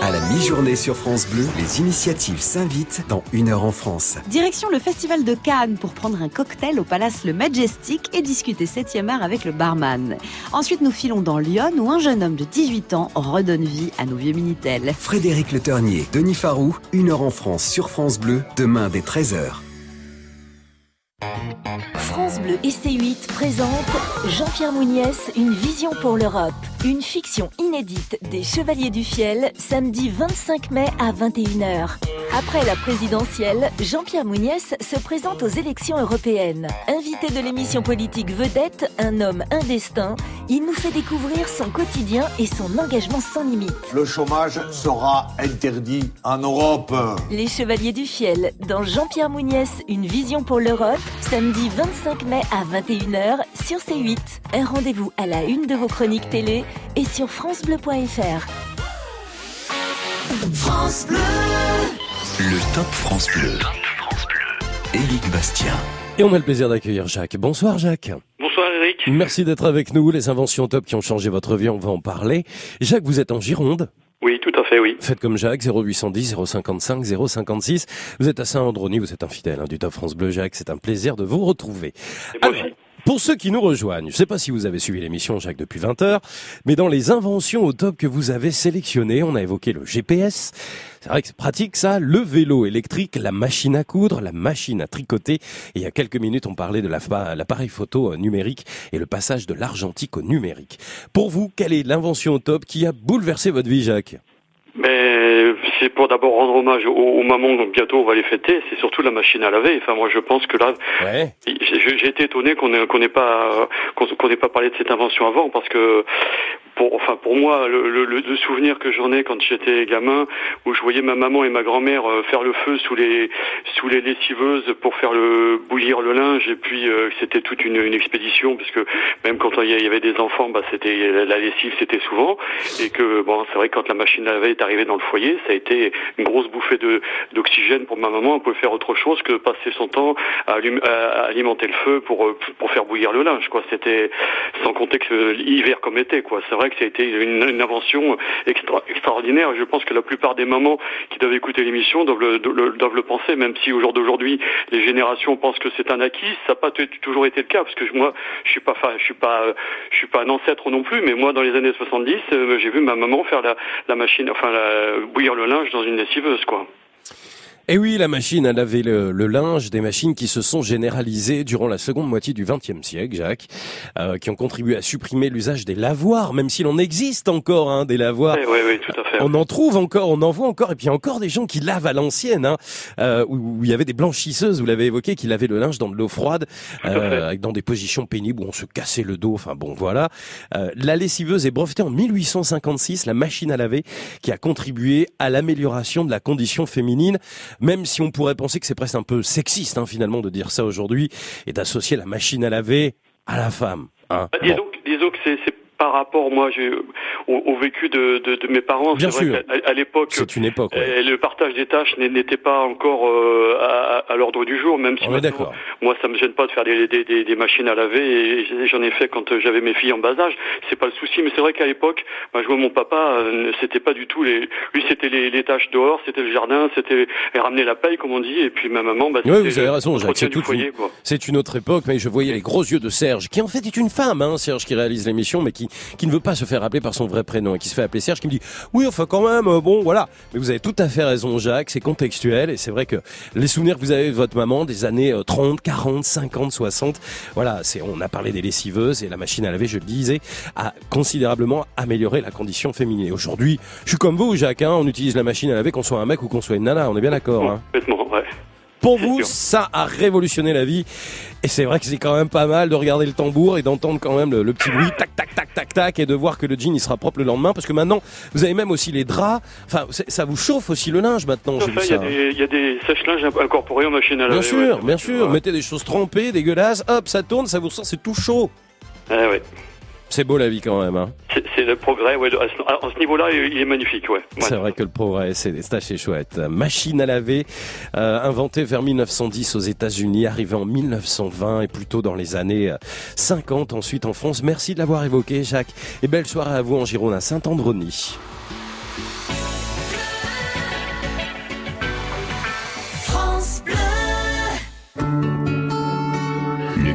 À la mi-journée sur France Bleu, les initiatives s'invitent dans Une heure en France. Direction le Festival de Cannes pour prendre un cocktail au Palace Le Majestic et discuter 7e art avec le barman. Ensuite, nous filons dans Lyon où un jeune homme de 18 ans redonne vie à nos vieux Minitel. Frédéric Le Ternier, Denis Farou, Une heure en France sur France Bleu, demain dès 13h. France Bleu et C8 présente Jean-Pierre Mouniès, Une vision pour l'Europe. Une fiction inédite des Chevaliers du Fiel, samedi 25 mai à 21h. Après la présidentielle, Jean-Pierre Mouniès se présente aux élections européennes. Invité de l'émission politique Vedette, un homme, un destin, il nous fait découvrir son quotidien et son engagement sans limite. Le chômage sera interdit en Europe. Les Chevaliers du Fiel, dans Jean-Pierre Mouniès, Une vision pour l'Europe, samedi 25 mai à 21h sur C8. Un rendez-vous à la une de vos chroniques télé et sur francebleu.fr. France Bleu. Le Top France Bleu. Éric Bastien. Et on a le plaisir d'accueillir Jacques. Bonsoir Jacques. Bonsoir Eric. Merci d'être avec nous. Les inventions top qui ont changé votre vie, on va en parler. Jacques, vous êtes en Gironde Oui, tout à fait, oui. Faites comme Jacques, 0810 055 056. Vous êtes à Saint-Androny, vous êtes un fidèle hein, du Top France Bleu, Jacques. C'est un plaisir de vous retrouver. Alors, pour ceux qui nous rejoignent, je ne sais pas si vous avez suivi l'émission, Jacques, depuis 20 heures, mais dans les inventions au top que vous avez sélectionnées, on a évoqué le GPS. C'est vrai que c'est pratique ça, le vélo électrique, la machine à coudre, la machine à tricoter. Et il y a quelques minutes, on parlait de la- l'appareil photo euh, numérique et le passage de l'argentique au numérique. Pour vous, quelle est l'invention au top qui a bouleversé votre vie, Jacques? Mais c'est pour d'abord rendre hommage aux, aux mamans, donc bientôt on va les fêter. C'est surtout la machine à laver. Enfin, moi, je pense que là, j'ai j'ai été étonné qu'on ait- qu'on n'ait pas qu'on n'ait pas parlé de cette invention avant, parce que pour enfin pour moi, le, le- le- souvenir que j'en ai quand j'étais gamin, où je voyais ma maman et ma grand-mère euh, faire le feu sous les sous les lessiveuses pour faire le bouillir le linge, et puis euh, c'était toute une, une expédition, parce que même quand il y avait des enfants, bah c'était la lessive, c'était souvent, et que bon, c'est vrai que quand la machine à laver est arrivée dans le foyer, ça a été une grosse bouffée de d'oxygène pour ma maman. Elle pouvait faire autre chose que passer son temps à, à alimenter le feu pour euh, pour faire bouillir le linge, quoi. C'était sans compter que l'hiver comme été, quoi. C'est vrai que ça a été une, invention extra- extraordinaire. Je pense que la plupart des mamans qui doivent écouter l'émission doivent le, doivent le- penser, même si au jour d'aujourd'hui les générations pensent que c'est un acquis. Ça n'a pas toujours été le cas, parce que moi, je suis pas, je suis pas, euh, je suis pas un ancêtre non plus, mais moi, dans les années 70, euh, j'ai vu ma maman faire la, la machine, enfin, la, bouillir le linge dans une lessiveuse, quoi. Et oui, la machine à laver le, le linge, des machines qui se sont généralisées durant la seconde moitié du XXe siècle, Jacques, euh, qui ont contribué à supprimer l'usage des lavoirs, même s'il en existe encore hein, des lavoirs. Oui, oui, tout à fait. On en trouve encore, on en voit encore, et puis il y a encore des gens qui lavent à l'ancienne, hein, euh, où, où il y avait des blanchisseuses, vous l'avez évoqué, qui lavaient le linge dans de l'eau froide, euh, dans des positions pénibles où on se cassait le dos. Enfin bon, voilà. Euh, la lessiveuse est brevetée en 1856, la machine à laver, qui a contribué à l'amélioration de la condition féminine, même si on pourrait penser que c'est presque un peu sexiste hein, finalement de dire ça aujourd'hui et d'associer la machine à laver à la femme. Hein. Bah, disons, que- disons que c'est c'est par rapport, moi, j'ai au, au vécu de, de, de mes parents. Bien c'est vrai sûr. qu'à- à, l'époque, C'est une époque. ouais. euh, le partage des tâches n'était pas encore euh, à, à- l'ordre du jour, même si On est moi, ça me gêne pas de faire des, des, des, des machines à laver. Et j'en ai fait quand j'avais mes filles en bas âge. C'est pas le souci, mais c'est vrai qu'à l'époque, moi, je vois mon papa, euh, c'était pas du tout les. Lui, c'était les, les tâches dehors, c'était le jardin, c'était ramener la paille, comme on dit, et puis ma maman, bah, Oui, vous avez raison, Jacques. C'est quoi. c'est une autre époque, mais je voyais les gros yeux de Serge, qui en fait est une femme, hein, Serge, qui réalise l'émission, mais qui, qui ne veut pas se faire appeler par son vrai prénom et qui se fait appeler Serge, qui me dit, oui, enfin, quand même, euh, bon, voilà. Mais vous avez tout à fait raison, Jacques, c'est contextuel, et c'est vrai que les souvenirs que vous avez de votre maman des années euh, 30, 40, 50, 60, voilà, c'est, on a parlé des lessiveuses et la machine à laver, je le disais, a considérablement amélioré la condition féminine. Aujourd'hui, je suis comme vous, Jacques, hein, on utilise la machine à laver qu'on soit un mec ou qu'on soit une nana, on est bien d'accord, hein. Pour vous, ça a révolutionné la vie. Et c'est vrai que c'est quand même pas mal de regarder le tambour et d'entendre quand même le, le petit bruit, tac, tac, tac, tac, tac, et de voir que le jean, il sera propre le lendemain. Parce que maintenant, vous avez même aussi les draps. Enfin, ça vous chauffe aussi le linge maintenant, j'ai vu Enfin, il y, a ça. des- il y a des sèche-linges incorporés en machine à laver. Bien sûr, ouais. bien sûr. Mettez des choses trempées, dégueulasses, hop, ça tourne, ça vous sent, c'est tout chaud. Ah ouais. C'est beau la vie quand même. Hein. C'est- le progrès, ouais, à ce, niveau-là, il est magnifique, ouais. Ouais. C'est vrai que le progrès, c'est assez chouette. Machine à laver, euh, inventée vers 1910 aux États-Unis, arrivée en 1920 et plutôt dans les années euh, 50 ensuite en France. Merci de l'avoir évoqué, Jacques. Et belle soirée à vous en Gironde à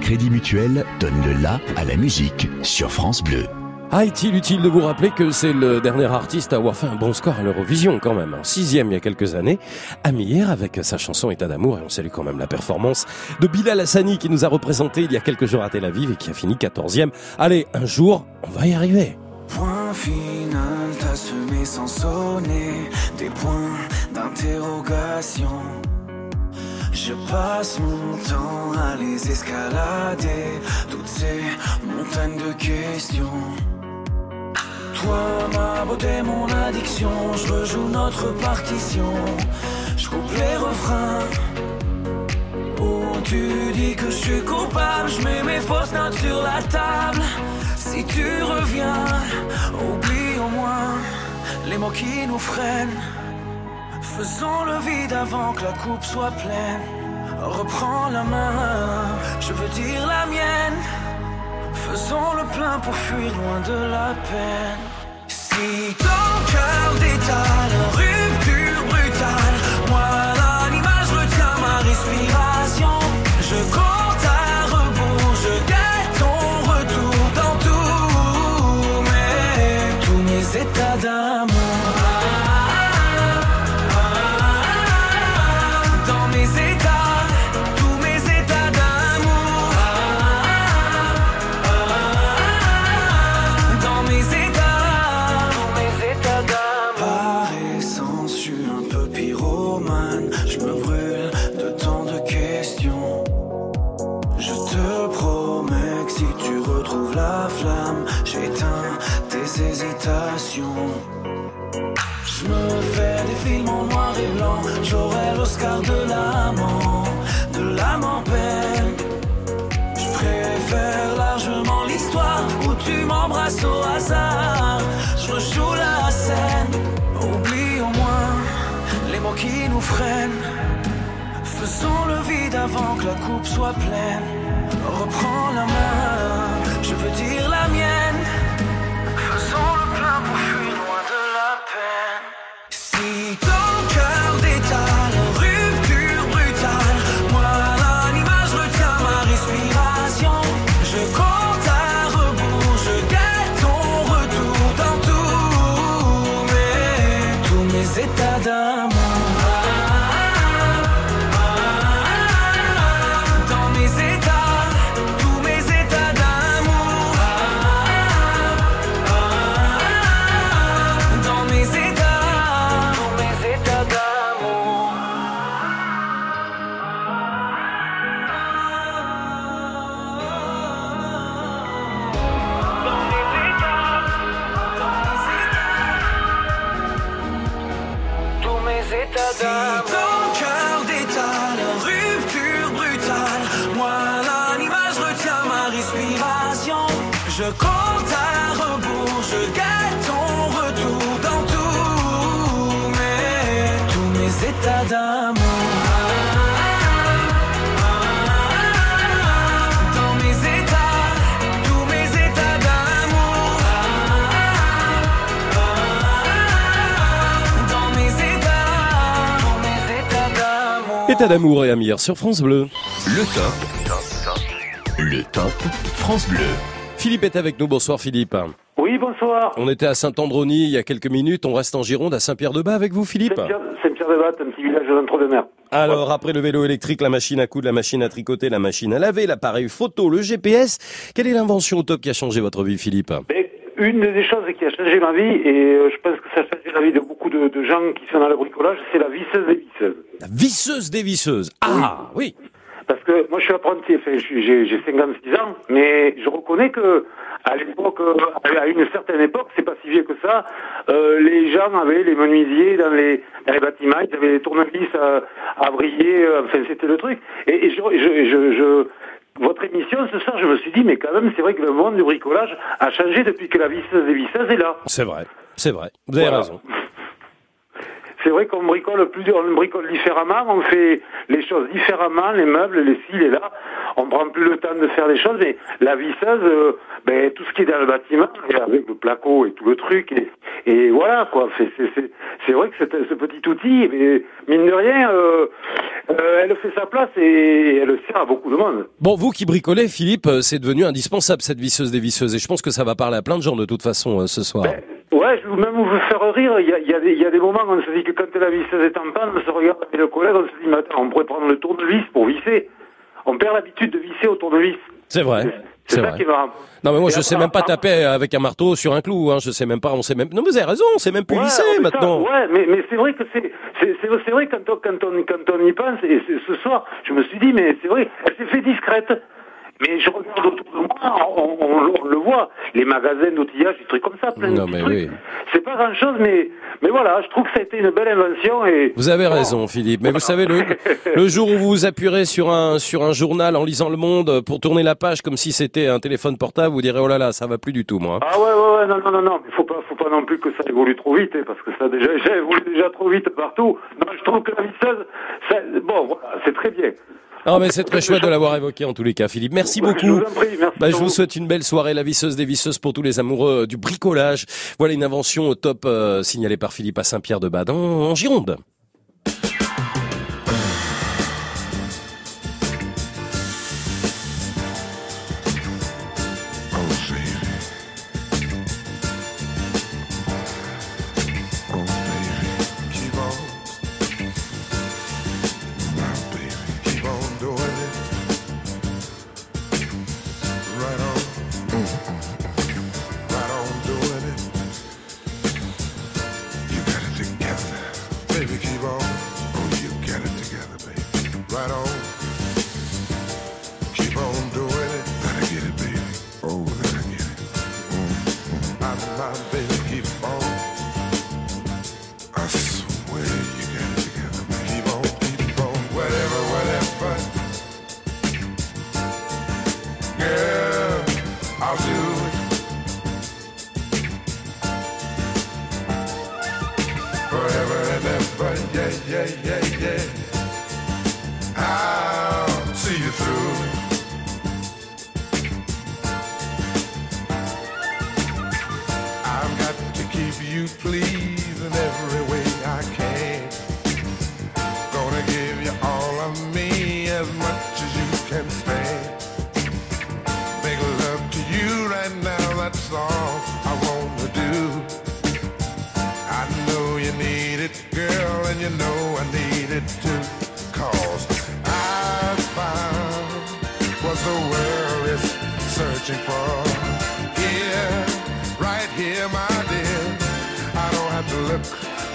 Crédit Mutuel donne le la à la musique sur France Bleu. Ah, est-il utile de vous rappeler que c'est le dernier artiste à avoir fait un bon score à l'Eurovision quand même. Un sixième il y a quelques années. Amir avec sa chanson État d'amour et on salue quand même la performance de Bilal Hassani qui nous a représenté il y a quelques jours à Tel Aviv et qui a fini quatorzième. Allez, un jour, on va y arriver. Point final, t'as semé sans sonner des points d'interrogation. Je passe mon temps à les escalader, toutes ces montagnes de questions. Toi, ma beauté, mon addiction, je rejoue notre partition. Je coupe les refrains. Oh, tu dis que je suis coupable, je mets mes fausses notes sur la table. Si tu reviens, oublie au moins les mots qui nous freinent. Faisons le vide avant que la coupe soit pleine. Reprends la main, je veux dire la mienne. Faisons le plein pour fuir loin de la peine. Si ton cœur détale, rupture Je me fais des films en noir et blanc. J'aurai l'Oscar de l'amant, de l'âme en peine. Je préfère largement l'histoire où tu m'embrasses au hasard. Je rejoue la scène. Oublie au moins les mots qui nous freinent. Faisons le vide avant que la coupe soit pleine. Reprends la main, je veux dire la mienne. État d'amour et Amir sur France Bleu. Le top. Le top France Bleu. Philippe est avec nous. Bonsoir Philippe. Oui, bonsoir. On était à Saint-Androny il y a quelques minutes. On reste en Gironde à Saint-Pierre-de-Bas avec vous Philippe. Saint-Pierre-de-Batte, un petit village de l'Entre-deux-Mers. Alors, après le vélo électrique, la machine à coudre, la machine à tricoter, la machine à laver, l'appareil photo, le GPS, quelle est l'invention au top qui a changé votre vie, Philippe? Mais une des choses qui a changé ma vie, et euh, je pense que ça a changé la vie de beaucoup de, de gens qui sont dans le bricolage, c'est la visseuse des visseuses. La visseuse des visseuses. Ah, oui. Parce que moi je suis apprenti, enfin, j'ai j'ai 56 ans, mais je reconnais que à l'époque, euh, à une certaine époque, c'est pas si vieux que ça, euh, les gens avaient les menuisiers dans les, dans les bâtiments, ils avaient les tournevis à, à briller, enfin c'était le truc. Et, et je, je, je, je- votre émission ce soir, je me suis dit, mais quand même, c'est vrai que le monde du bricolage a changé depuis que la visseuse des visseuses est là. C'est vrai, c'est vrai. Vous avez Voilà. raison. C'est vrai qu'on bricole plus, on bricole différemment, on fait les choses différemment, les meubles, les ci, les là. On prend plus le temps de faire les choses, mais la visseuse, euh, ben, tout ce qui est dans le bâtiment, et avec le placo et tout le truc, et, et voilà, quoi. C'est, vrai que c'est- ce petit outil, mais, mine de rien, euh, euh, elle fait sa place et elle sert à beaucoup de monde. Bon, vous qui bricolez, Philippe, euh, c'est devenu indispensable cette visseuse des visseuses. Et je pense que ça va parler à plein de gens de toute façon ce soir. Ouais, même vous faire rire. Il y a, il y a des, il y a des moments où on se dit que quand la visseuse est en panne, on se regarde avec le collègue, on se dit, mais attends, on pourrait prendre le tournevis pour visser. On perd l'habitude de visser au tournevis. C'est vrai. C'est ça vrai. qui est marrant. Non mais moi je sais même pas taper avec un marteau sur un clou. Hein. Je sais même pas. On sait même. Non mais vous avez raison. On sait même plus Ouais, visser mais ça, maintenant. ouais, mais, mais c'est vrai que c'est, c'est, vrai quand on, quand on, quand on y pense, et ce soir, je me suis dit, mais c'est vrai, elle s'est fait discrète. Mais je regarde autour de moi, on, on- on le voit, les magasins d'outillage, des trucs comme ça, plein Non de mais petits oui. trucs. C'est pas grand chose, mais, mais voilà, je trouve que ça a été une belle invention et. Vous avez raison, Philippe. Mais vous savez, le, le jour où vous vous appuierez sur un, sur un journal en lisant Le Monde pour tourner la page comme si c'était un téléphone portable, vous direz, oh là là, ça va plus du tout, moi. Ah ouais, ouais, ouais, non, non, non, non, mais faut pas, faut pas non plus que ça évolue trop vite, hein, parce que ça a déjà, évolue déjà trop vite partout. Non, je trouve que la visseuse, ça, bon, voilà, c'est très bien. Ah mais c'est très chouette de l'avoir évoqué en tous les cas, Philippe. Merci Ouais, beaucoup. je vous en prie, merci Bah, je vous souhaite une belle soirée, la visseuse des visseuses pour tous les amoureux du bricolage. Voilà une invention au top euh, signalée par Philippe à Saint-Pierre-de-Bade en, en Gironde. Need it too. Cause I found what the world is searching for. Here, right here, my dear. I don't have to look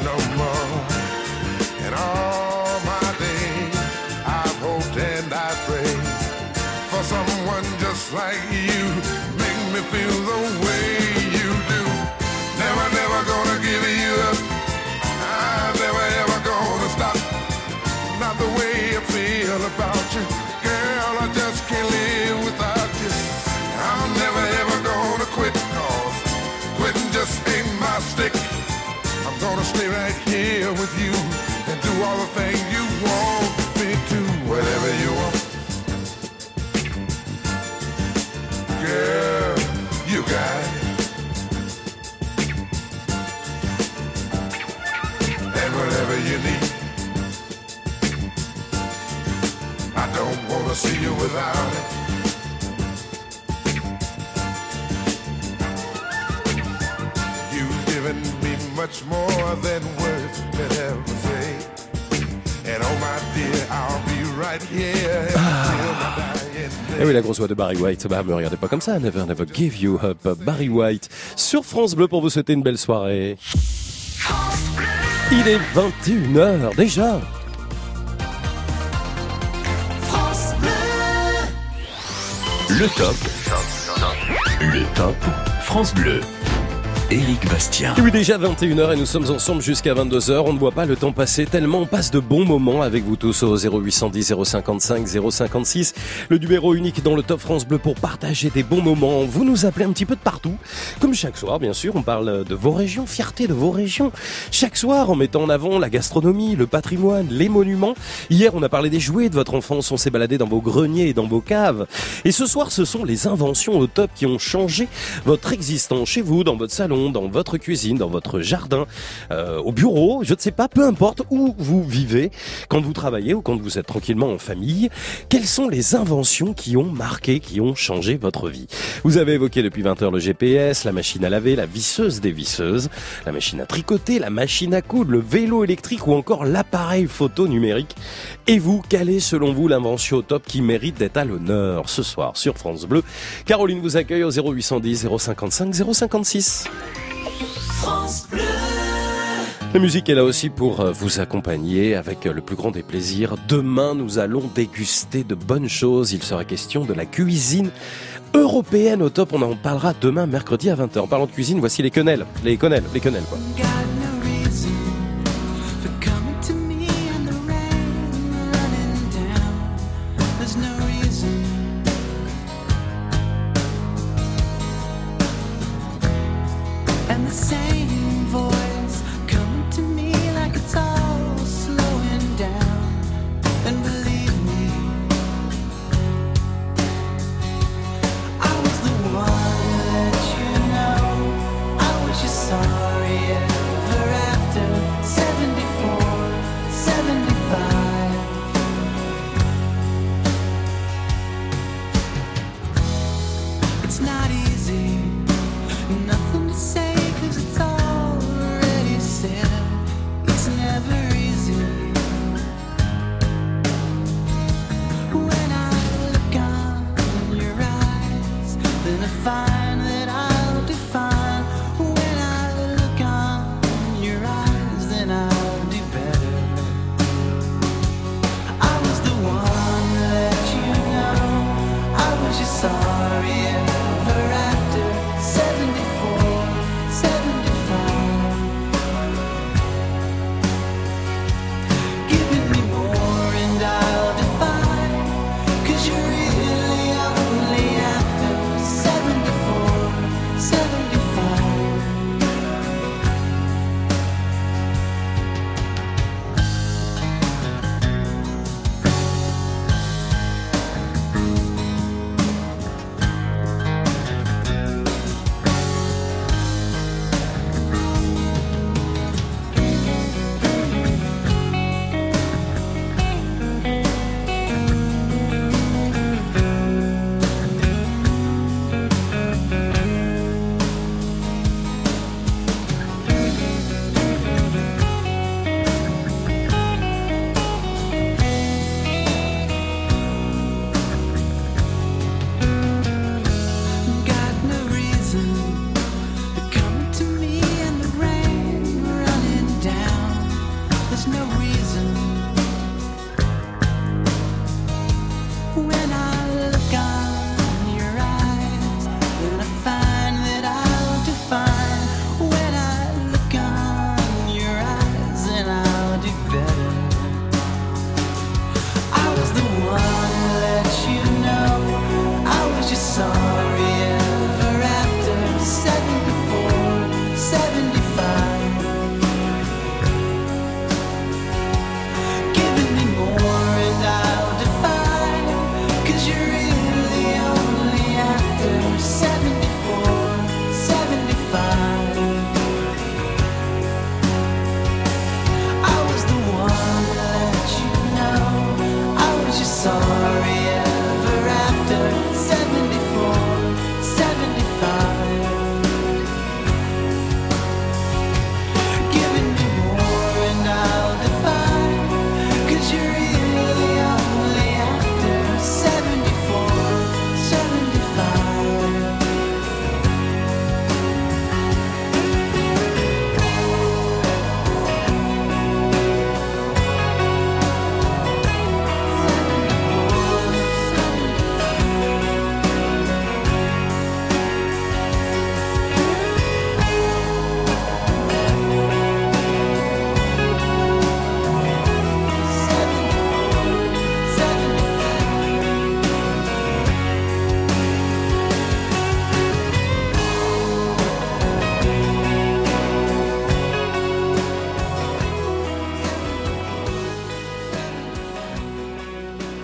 no more. And all my days, I've hoped and I prayed for someone just like you. Make me feel the way much more than words could ever say. And oh my dear, I'll be right here until my dying Eh oui, la grosse voix de Barry White. Bah, me regardez pas comme ça. Never, never give you up. Barry White sur France Bleu pour vous souhaiter une belle soirée. Il est 21h déjà. France Bleu. Le top. Le top France Bleu. Éric Bastien. Oui, déjà 21h et nous sommes ensemble jusqu'à 22h. On ne voit pas le temps passer tellement on passe de bons moments avec vous tous au 0810 055 056. Le numéro unique dans le Top France Bleu pour partager des bons moments. Vous nous appelez un petit peu de partout. Comme chaque soir, bien sûr, on parle de vos régions, fierté de vos régions. Chaque soir, en mettant en avant la gastronomie, le patrimoine, les monuments. Hier, on a parlé des jouets de votre enfance. On s'est baladé dans vos greniers et dans vos caves. Et ce soir, ce sont les inventions au top qui ont changé votre existence chez vous, dans votre salon, dans votre cuisine, dans votre jardin, euh, au bureau, je ne sais pas, peu importe où vous vivez, quand vous travaillez ou quand vous êtes tranquillement en famille, quelles sont les inventions qui ont marqué, qui ont changé votre vie? Vous avez évoqué depuis 20 heures le GPS, la machine à laver, la visseuse des visseuses, la machine à tricoter, la machine à coudre, le vélo électrique ou encore l'appareil photo numérique. Et vous, quelle est selon vous l'invention au top qui mérite d'être à l'honneur ce soir sur France Bleu? Caroline vous accueille au 0810 055 056. France Bleu. La musique est là aussi pour euh, vous accompagner avec euh, le plus grand des plaisirs. Demain, nous allons déguster de bonnes choses. Il sera question de la cuisine européenne au top. On en parlera demain, mercredi à 20h. En parlant de cuisine, voici les quenelles. Les quenelles, les quenelles, quoi.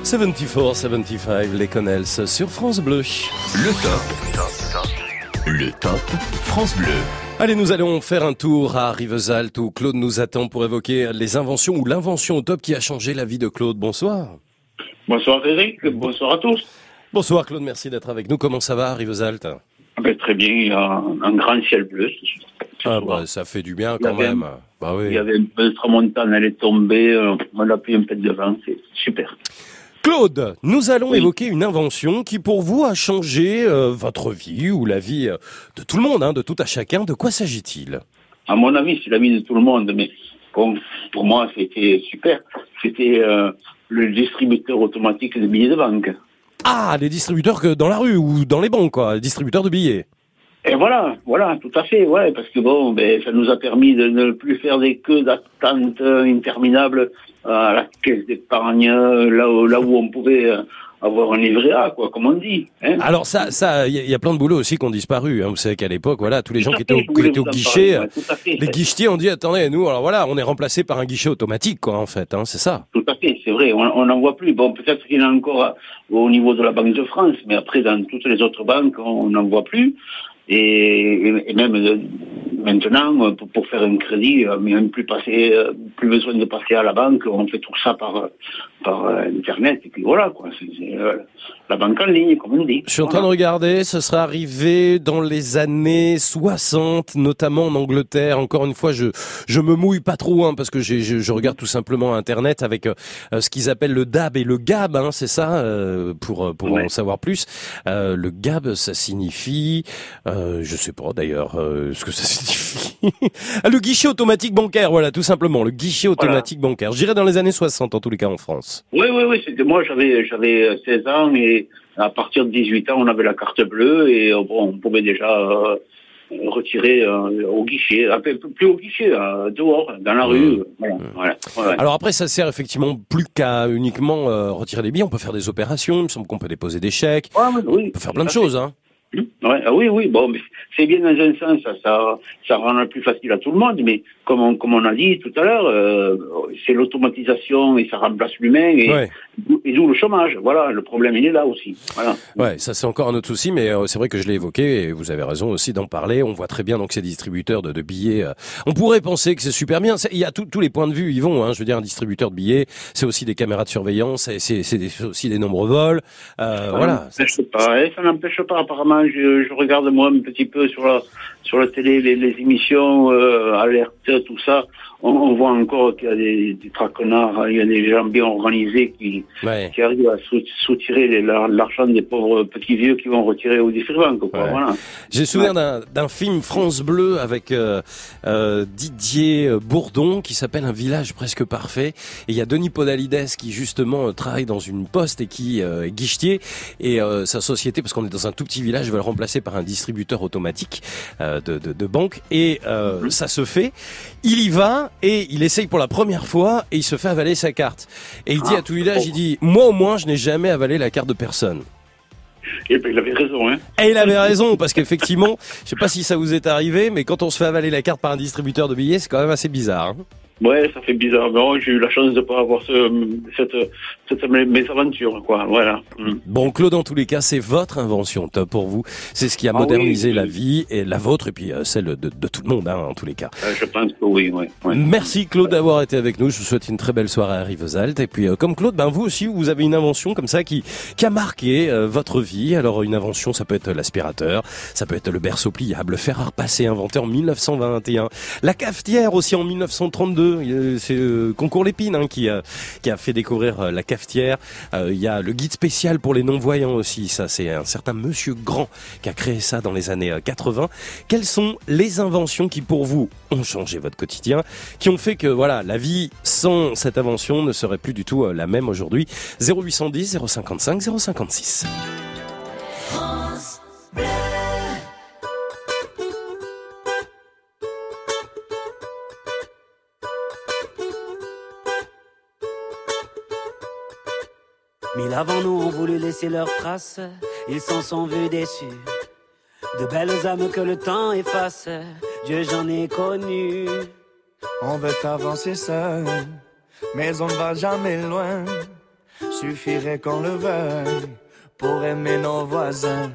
74, 75, les Connells sur France Bleu. Le top. Le top France Bleu. Allez, nous allons faire un tour à Rivesaltes où Claude nous attend pour évoquer les inventions ou l'invention au top qui a changé la vie de Claude. Bonsoir. Bonsoir Eric, bonsoir à tous. Bonsoir Claude, merci d'être avec nous. Comment ça va à Rivesaltes? Ah ben, très bien, il y a un grand ciel bleu. Ah bah, ça fait du bien quand un- même. Bah oui. Il y avait un peu de tramontane, elle est tombée, euh, on a pris un peu de vent, c'est super. Claude, nous allons évoquer une invention qui pour vous a changé euh, votre vie ou la vie euh, de tout le monde, hein, de tout à chacun. De quoi s'agit-il? À mon avis, c'est l'ami de tout le monde, mais bon, pour moi, c'était super. C'était euh, le distributeur automatique de billets de banque. Ah, les distributeurs que dans la rue ou dans les banques, quoi, les distributeurs de billets. Et voilà, voilà, tout à fait, ouais, parce que bon, ben, ça nous a permis de ne plus faire des queues d'attente euh, interminables à la caisse d'épargne, euh, là, où- là où on pouvait euh, avoir un livret A, quoi, comme on dit. Hein. Alors ça, ça, il y, a- il y a plein de boulots aussi qui ont disparu. Hein. Vous savez qu'à l'époque, voilà, tous les gens Tout qui étaient au, qui étaient au guichet, parler, ouais, tout à fait. les guichetiers ont dit attendez, nous, alors voilà, on est remplacé par un guichet automatique, quoi, en fait, hein, c'est ça. Tout à fait, c'est vrai, on n'en voit plus. Bon, peut-être qu'il y en a encore à- au niveau de la Banque de France, mais après, dans toutes les autres banques, on n'en voit plus. Et, et- même euh, maintenant, euh, pour, pour faire un crédit, euh, même plus passer, plus besoin de passer à la banque, on fait tout ça par, par Internet, et puis voilà, quoi. C'est c'est, euh, la banque en ligne, comme on dit. Je suis en train de regarder, ce sera arrivé dans les années 60, notamment en Angleterre. Encore une fois, je je me mouille pas trop, hein, parce que je, je regarde tout simplement Internet avec euh, ce qu'ils appellent le DAB et le GAB, hein, c'est ça, euh, pour pour en savoir plus. Euh, le GAB, ça signifie, euh, je sais pas d'ailleurs euh, ce que ça signifie. Ah, le guichet automatique bancaire, voilà, tout simplement, le guichet automatique bancaire. Je dirais dans les années 60 en tous les cas en France. Oui, oui, oui, c'était moi, j'avais, j'avais 16 ans et à partir de 18 ans, on avait la carte bleue et euh, bon, on pouvait déjà euh, retirer euh, au guichet, plus au guichet, euh, dehors, dans la rue. Voilà, voilà, ouais, ouais. Alors après, ça sert effectivement plus qu'à uniquement euh, retirer des billets. On peut faire des opérations. Il me semble qu'on peut déposer des chèques. oui, on peut faire plein de choses. Hein. Ouais, ah oui, oui, bon, mais c'est bien dans un sens, ça, ça, ça rend plus facile à tout le monde, mais comme on, comme on a dit tout à l'heure, euh, c'est l'automatisation et ça remplace l'humain et, Ouais. et d'où le chômage. Voilà, le problème il est là aussi. Voilà. Ouais, ça c'est encore un autre souci, mais euh, c'est vrai que je l'ai évoqué et vous avez raison aussi d'en parler. On voit très bien donc ces distributeurs de, de billets. euh, on pourrait penser que c'est super bien. Il y a tout- tous les points de vue, ils vont. Hein, je veux dire, un distributeur de billets, c'est aussi des caméras de surveillance, c'est aussi des nombres vols. Euh, Ça voilà. n'empêche pas, hein, ça n'empêche pas. Apparemment, je, je regarde moi un petit peu sur la sur la télé les, les émissions euh, alerte, tout ça. On, on voit encore qu'il y a des, des traquenards, il y a des gens bien organisés qui Ouais. qui arrivent à sou- soutirer l'argent des pauvres petits vieux qui vont retirer au distribuant. Quoi, Ouais. voilà. J'ai souvenir d'un- d'un film France Bleu avec euh, euh, Didier Bourdon qui s'appelle Un village presque parfait. Et il y a Denis Podalides qui justement euh, travaille dans une poste et qui euh, est guichetier. Et euh, sa société, parce qu'on est dans un tout petit village, va le remplacer par un distributeur automatique euh, de, de, de banque. Et euh, ça se fait. Il y va et il essaye pour la première fois et il se fait avaler sa carte. Et il dit à tout le village, il dit, moi au moins je n'ai jamais avalé la carte de personne. Et ben, il avait raison. Hein. Et il avait raison, parce qu'effectivement, je sais pas si ça vous est arrivé, mais quand on se fait avaler la carte par un distributeur de billets, c'est quand même assez bizarre. hein. Ouais, ça fait bizarre. Mais bon, j'ai eu la chance de pas avoir ce, cette, cette mésaventure, quoi. Voilà. Mm. Bon, Claude, en tous les cas, c'est votre invention, top pour vous. C'est ce qui a Ah modernisé oui. la vie, et la vôtre, et puis euh, celle de, de tout le monde, hein, en tous les cas. Euh, je pense que oui, ouais. Merci Claude d'avoir été avec nous. Je vous souhaite une très belle soirée à Rivesaltes. Et puis, euh, comme Claude, ben vous aussi, vous avez une invention comme ça qui qui a marqué euh, votre vie. Alors, une invention, ça peut être l'aspirateur, ça peut être le berceau pliable, le fer à repasser inventé en 1921, la cafetière aussi en 1932. Euh, C'est euh, Concours Lépine hein, qui a fait découvrir euh, la cafetière. Euh, Il y a le guide spécial pour les non-voyants aussi. Ça, c'est un certain Monsieur Grand qui a créé ça dans les années euh, 80. Quelles sont les inventions qui, pour vous, ont changé votre quotidien, qui ont fait que voilà, la vie sans cette invention ne serait plus du tout la même aujourd'hui? 0810 055 056. Mille avant nous ont voulu laisser leurs traces, ils s'en sont vus déçus. De belles âmes que le temps efface, Dieu j'en ai connu. On veut avancer seul, mais on ne va jamais loin. suffirait qu'on le veuille pour aimer nos voisins.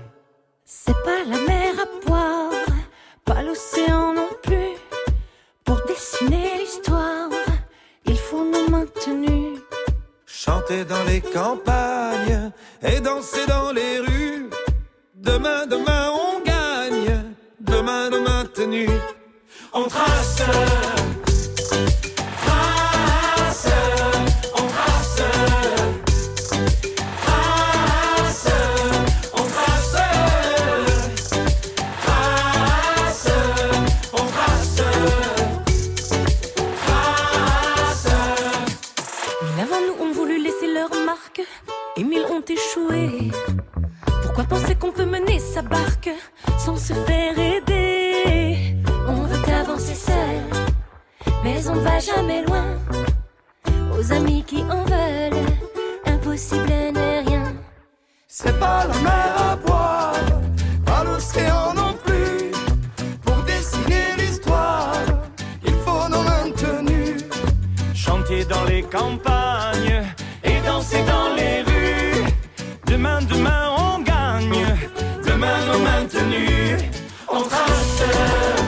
C'est pas la mer à boire, pas l'océan non plus. Pour dessiner l'histoire, il faut nous maintenir. Chanter dans les campagnes et danser dans les rues. Demain, demain, on gagne. Demain, nos maintenus. On. Trace. Pourquoi penser qu'on peut mener sa barque sans se faire aider On veut avancer seul, mais on va jamais loin. Aux amis qui en veulent, impossible n'est rien. C'est pas la mer à boire, pas l'océan non plus. Pour dessiner l'histoire, il faut nos maintenus. Chanter dans les campagnes et danser dans les rues. Demain, demain, on. Demain, nos maintenus.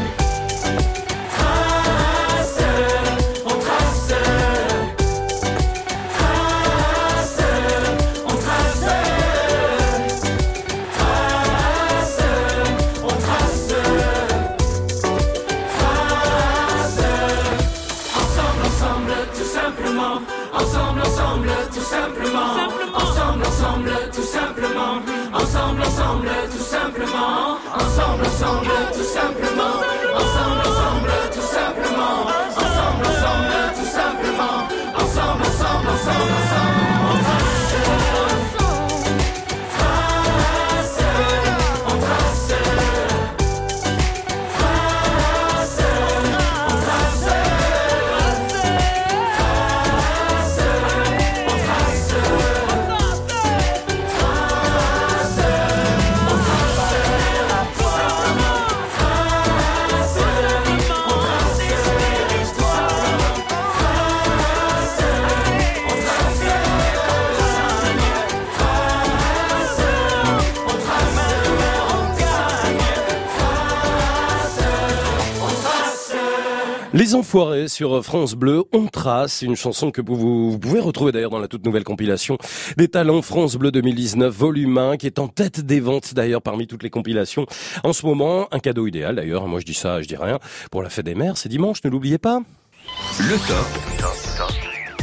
Ensemble, tout simplement. Les Enfoirés sur France Bleu, on trace une chanson que vous, pouvez retrouver d'ailleurs dans la toute nouvelle compilation des talents France Bleu 2019 volume 1 qui est en tête des ventes d'ailleurs parmi toutes les compilations. En ce moment, un cadeau idéal d'ailleurs, moi je dis ça, je dis rien, pour la fête des mères, c'est dimanche, ne l'oubliez pas. Le top.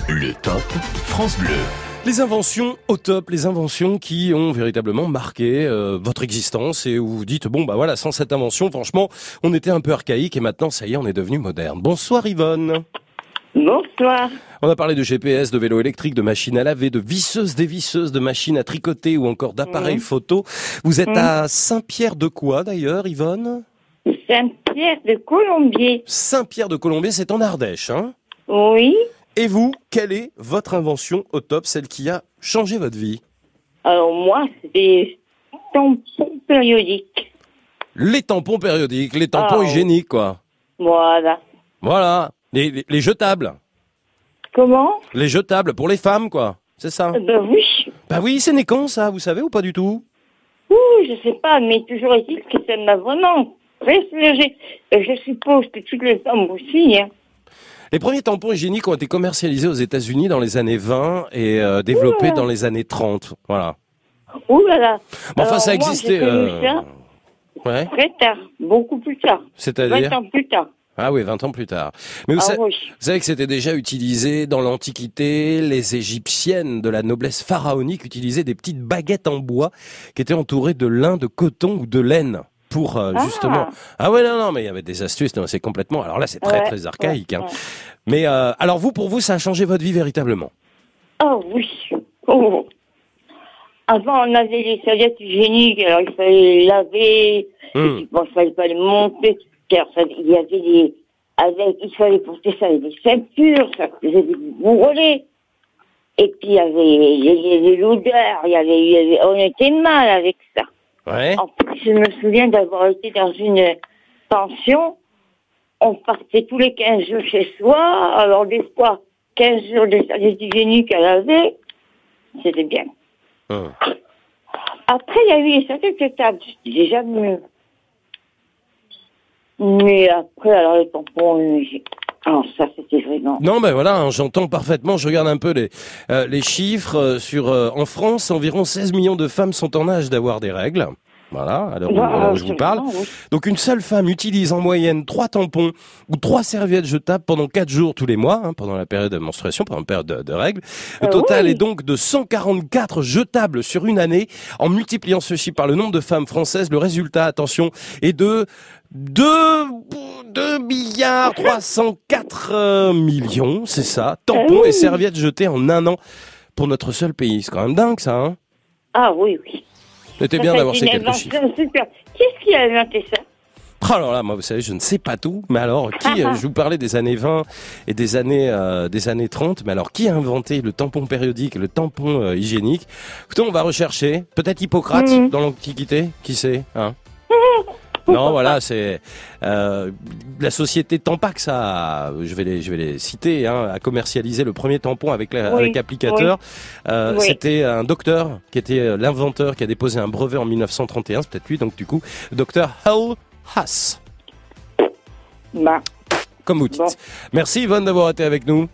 Le top France Bleu. Les inventions au top, les inventions qui ont véritablement marqué euh, votre existence et où vous dites bon bah voilà sans cette invention franchement on était un peu archaïque et maintenant ça y est on est devenu moderne. Bonsoir Yvonne. Bonsoir. On a parlé de GPS, de vélo électrique, de machines à laver, de visseuses dévisseuses, de machines à tricoter ou encore d'appareils Mhm. photo. Vous êtes Mhm. à Saint-Pierre de quoi d'ailleurs Yvonne? Saint-Pierre de Colombier. Saint-Pierre de Colombier, c'est en Ardèche hein? Oui. Et vous, quelle est votre invention au top, celle qui a changé votre vie Alors moi, c'est des tampons périodiques. Les tampons périodiques, les tampons Ah, hygiéniques quoi. Voilà. Voilà, les, les- les jetables. Comment Les jetables pour les femmes, quoi. C'est ça Ben oui. Bah oui, c'est né quand ça, vous savez ou pas du tout? Ouh, je sais pas, mais toujours est-il que ça m'a vraiment je suppose que toutes les femmes aussi, hein. Les premiers tampons hygiéniques ont été commercialisés aux États-Unis dans les années 20 et euh, développés dans les années 30. Voilà. Ouh là là. Bon, enfin, Alors, ça moi, existait, connu euh, ça Ouais. très tard, beaucoup plus tard. C'est-à-dire 20 ans plus tard. Ah oui, 20 ans plus tard. Mais vous, Ah sa- oui. vous savez que c'était déjà utilisé dans l'Antiquité. Les Égyptiennes de la noblesse pharaonique utilisaient des petites baguettes en bois qui étaient entourées de lin, de coton ou de laine pour euh, Ah. justement. Ah ouais, non, non, mais il y avait des astuces. non, C'est complètement. Alors là, c'est très, Ouais, très archaïque. ouais, hein. ouais. Mais euh, alors vous, pour vous, ça a changé votre vie véritablement? Oh oui. Oh. Avant, on avait les serviettes hygiéniques, alors il fallait les laver, Hmm. et puis, bon, il fallait pas les monter, car ça, il y avait des, avec, il fallait porter ça avec des ceintures, ça faisait des bourrelets. Et puis il y avait, il y avait l'odeur, il y avait, on était mal avec ça. Ouais. En plus, je me souviens d'avoir été dans une pension. On partait tous les 15 jours chez soi. Alors, des fois, 15 jours de serviettes hygiéniques à laver. C'était bien. Hum. Après, il y a eu serviettes jetables. J'ai jamais. Mais après, alors les tampons, j'ai- alors ça, c'était vraiment... Non, mais voilà, hein, j'entends parfaitement. Je regarde un peu les, euh, les chiffres. euh, sur, euh, en France, environ 16 millions de femmes sont en âge d'avoir des règles. Voilà, où, Bah, je vous parle. oui. Donc une seule femme utilise en moyenne trois tampons ou trois serviettes jetables pendant quatre jours tous les mois, hein, pendant la période de menstruation, pendant la période de, de règles. Le Ah total oui. est donc de 144 jetables sur une année. En multipliant ce chiffre par le nombre de femmes françaises, le résultat, attention, est de 2, 2 milliards 304 euh, millions, c'est ça, tampons Ah et serviettes jetées en un an pour notre seul pays. C'est quand même dingue ça, hein Ah oui, oui. C'était bien d'avoir ces quelques chiffres. Qu'est-ce qui a inventé ça? Oh alors là, moi, vous savez, je ne sais pas tout, mais alors, qui, euh, je vous parlais des années 20 et des années, euh, des années 30, mais alors, qui a inventé le tampon périodique et le tampon euh, hygiénique? Écoutez, on va rechercher. Peut-être Hippocrate, Mhm. dans l'Antiquité Qui sait hein? Non, voilà, c'est euh, la société Tampax a, je vais les, je vais les citer, hein, a commercialisé le premier tampon avec, la- Oui, avec applicateur. Euh, Oui. C'était un docteur qui était euh, l'inventeur, qui a déposé un brevet en 1931, c'est peut-être lui, donc du coup, docteur Hull Haas. Bah, Comme vous dites. Merci Yvonne d'avoir été avec nous.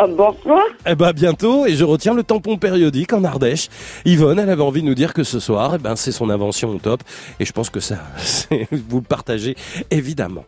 Euh, bonsoir. Eh ben bientôt et je retiens le tampon périodique en Ardèche. Yvonne, elle avait envie de nous dire que ce soir, eh ben c'est son invention au top et je pense que ça, vous le partagez évidemment.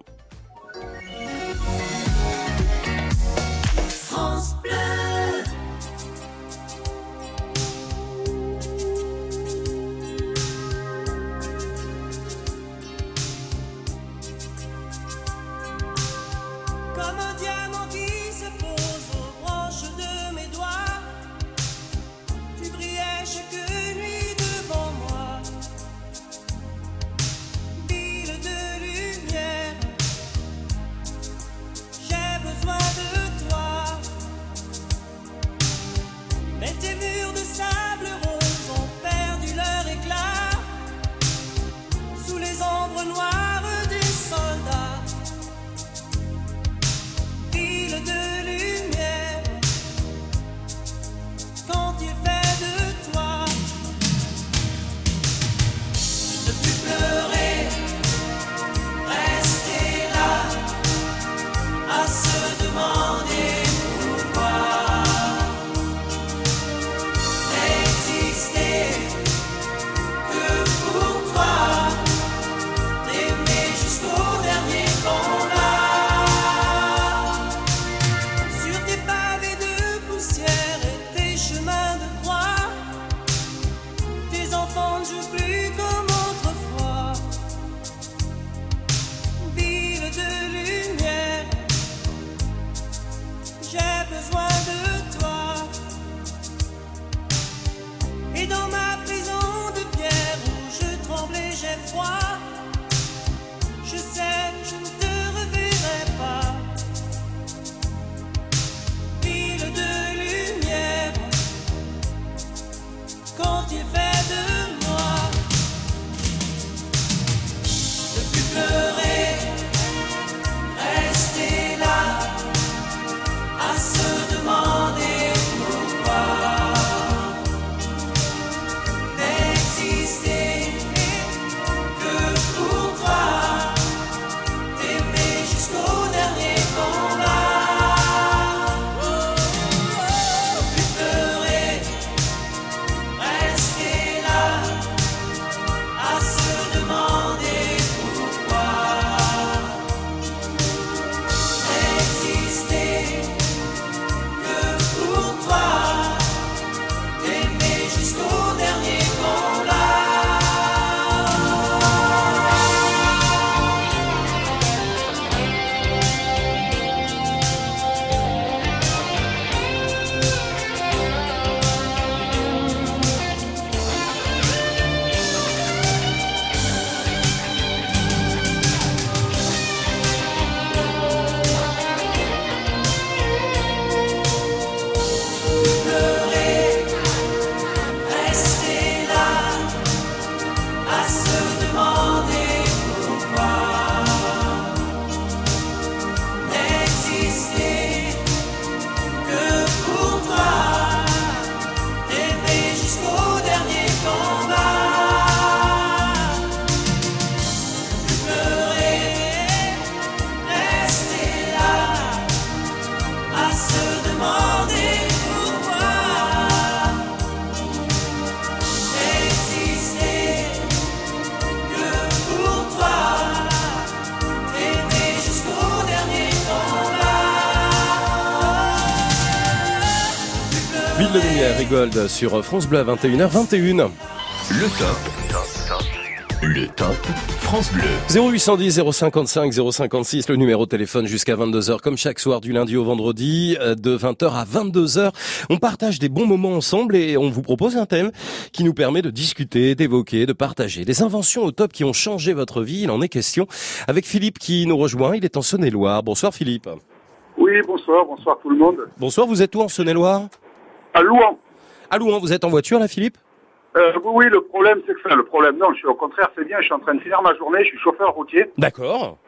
Gold sur France Bleu à 21h21. Le top. Le top France Bleu. 0810 055 056, le numéro de téléphone jusqu'à 22h, comme chaque soir du lundi au vendredi, euh, de 20h à 22h. On partage des bons moments ensemble et on vous propose un thème qui nous permet de discuter, d'évoquer, de partager. Des inventions au top qui ont changé votre vie, il en est question. Avec Philippe qui nous rejoint, il est en Saône-et-Loire. Bonsoir Philippe. Oui, bonsoir, bonsoir tout le monde. Bonsoir, vous êtes où en Saône-et-Loire? À Louan. À Louan, vous êtes en voiture là Philippe? Euh, oui, le problème, c'est que, enfin, le problème, non, je suis au contraire, c'est bien, je suis en train de finir ma journée, je suis chauffeur routier, D'accord.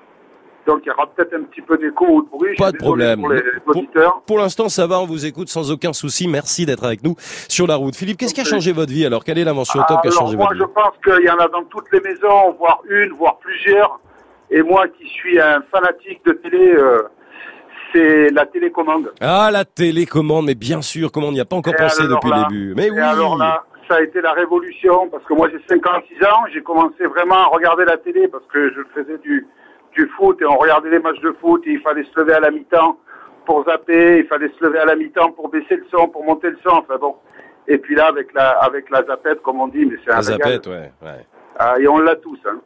donc il y aura peut-être un petit peu d'écho ou de bruit. Pas je de problème. Pour les Pour, auditeurs. pour l'instant, ça va, on vous écoute sans aucun souci. Merci d'être avec nous sur la route. Philippe, qu'est-ce qui a changé votre vie alors? Quelle est l'invention top qui a changé moi, votre je vie? pense qu'il y en a dans toutes les maisons, voire une, voire plusieurs. Et moi, qui suis un fanatique de télé, euh, c'est la télécommande. Ah, la télécommande, mais bien sûr, comment on n'y a pas encore Et pensé depuis là- le début. Mais et oui alors là, ça a été la révolution, parce que moi j'ai 56 ans, j'ai commencé vraiment à regarder la télé, parce que je faisais du, du foot, et on regardait les matchs de foot, et il fallait se lever à la mi-temps pour zapper, il fallait se lever à la mi-temps pour baisser le son, pour monter le son, enfin bon. Et puis là, avec la, avec la zapette, comme on dit, mais c'est un La zapette, ouais, ouais. Ah, et on l'a tous, hein.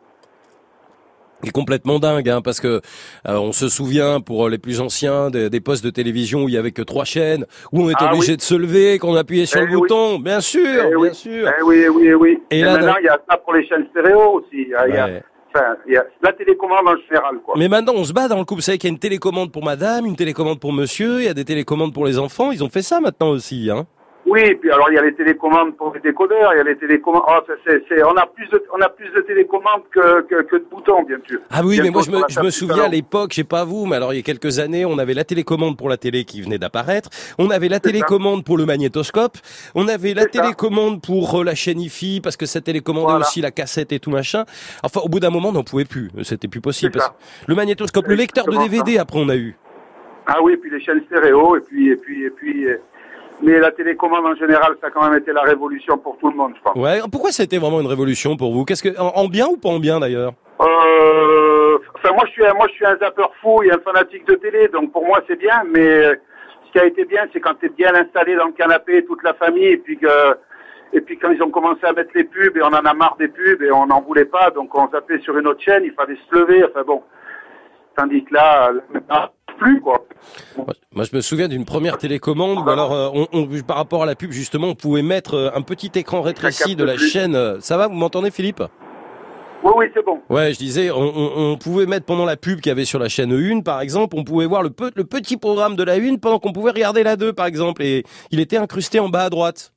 Est complètement dingue, hein, parce que euh, on se souvient pour les plus anciens des, des postes de télévision où il y avait que trois chaînes, où on était Ah obligé oui. de se lever, qu'on appuyait sur Eh le oui. bouton, bien sûr, Eh bien oui. sûr. Eh oui, oui, oui. Et Et, là, maintenant, il y a ça pour les chaînes stéréo aussi. Il y a, il y a- Ouais. enfin, la télécommande en général, quoi. Mais maintenant, on se bat dans le couple. Vous savez qu'il y a une télécommande pour madame, une télécommande pour monsieur, il y a des télécommandes pour les enfants. Ils ont fait ça maintenant aussi, hein. Oui, et puis alors il y a les télécommandes pour les décodeurs, il y a les télécommandes. Oh, c'est- c'est- c'est- on a plus de, on a plus de télécommandes que, que, que de boutons, bien sûr. Ah oui, mais moi je me, je me souviens à l'époque, je sais pas vous, mais alors il y a quelques années, on avait la télécommande pour la télé qui venait d'apparaître, on avait la télécommande pour le magnétoscope, on avait la télécommande pour euh, la chaîne IFI parce que ça télécommandait Voilà. aussi la cassette et tout machin. Enfin, au bout d'un moment, on n'en pouvait plus, c'était plus possible. parce Le magnétoscope, le lecteur de DVD, après on a eu. Ah oui, et puis les chaînes stéréo, et puis et puis et puis. euh, Mais la télécommande en général, ça a quand même été la révolution pour tout le monde, je pense. Ouais, pourquoi ça a été vraiment une révolution pour vous? Qu'est-ce que en, en bien ou pas en bien d'ailleurs? Euh, enfin, moi, je suis un, moi, je suis un zappeur fou et un fanatique de télé, donc pour moi, c'est bien. Mais euh, ce qui a été bien, c'est quand tu es bien installé dans le canapé, toute la famille, et puis que, et puis quand ils ont commencé à mettre les pubs, et on en a marre des pubs, et on n'en voulait pas, donc on zappait sur une autre chaîne, il fallait se lever. Enfin bon, tandis que là, euh, maintenant, plus quoi. Moi, je me souviens d'une première télécommande où alors, euh, on, on- par rapport à la pub, justement, on pouvait mettre euh, un petit écran rétréci de la plus. chaîne. Ça va, vous m'entendez, Philippe? Oui, oui, c'est bon. Ouais, je disais, on, on- on pouvait mettre pendant la pub qu'il y avait sur la chaîne 1, par exemple, on pouvait voir le, pe- le petit programme de la 1 pendant qu'on pouvait regarder la 2, par exemple, et il était incrusté en bas à droite.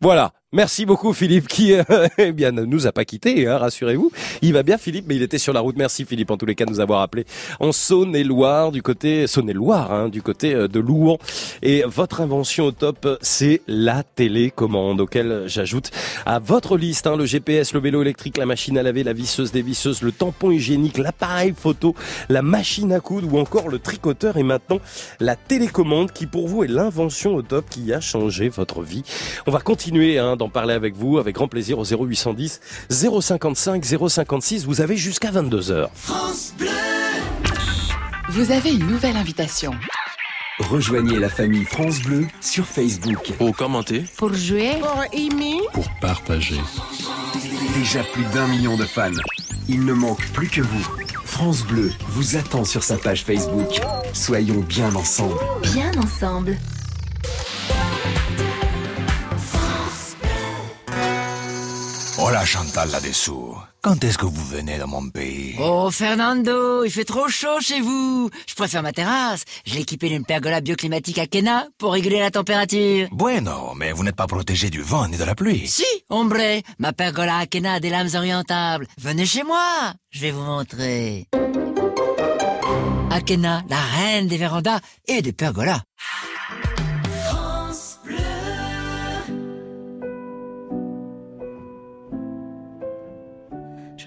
Voilà. Merci beaucoup Philippe qui euh, eh bien ne nous a pas quittés, hein, rassurez-vous. Il va bien Philippe, mais il était sur la route. Merci Philippe en tous les cas de nous avoir appelé en Saône-et-Loire, du côté Saône-et-Loire, hein, du côté euh, de Louan. Et votre invention au top, c'est la télécommande, auquel j'ajoute à votre liste hein, le GPS, le vélo électrique, la machine à laver, la visseuse dévisseuse, le tampon hygiénique, l'appareil photo, la machine à coudre ou encore le tricoteur et maintenant la télécommande qui pour vous est l'invention au top qui a changé votre vie. On va continuer hein, d'en parler avec vous avec grand plaisir au 0810 055 056. Vous avez jusqu'à 22h. Vous avez une nouvelle invitation. Rejoignez la famille France Bleu sur Facebook. Pour commenter, Pour jouer, pour aimer, pour partager. Déjà plus d'un million de fans. Il ne manque plus que vous. France Bleu vous attend sur sa page Facebook. Soyons bien ensemble. Bien ensemble. Hola Chantal là-dessous. Quand est-ce que vous venez dans mon pays? Oh Fernando, il fait trop chaud chez vous. Je préfère ma terrasse. Je l'ai équipée d'une pergola bioclimatique à Kena pour réguler la température. Bueno, mais vous n'êtes pas protégé du vent ni de la pluie. Si, hombre, ma pergola à Kena a des lames orientables. Venez chez moi, je vais vous montrer. Akena, la reine des vérandas et des pergolas.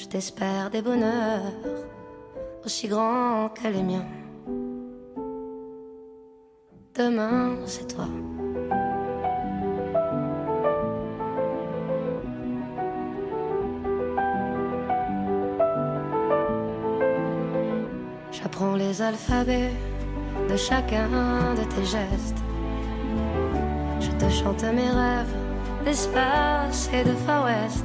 Je t'espère des bonheurs aussi grands que les miens. Demain, c'est toi. J'apprends les alphabets de chacun de tes gestes. Je te chante mes rêves d'espace et de Far West.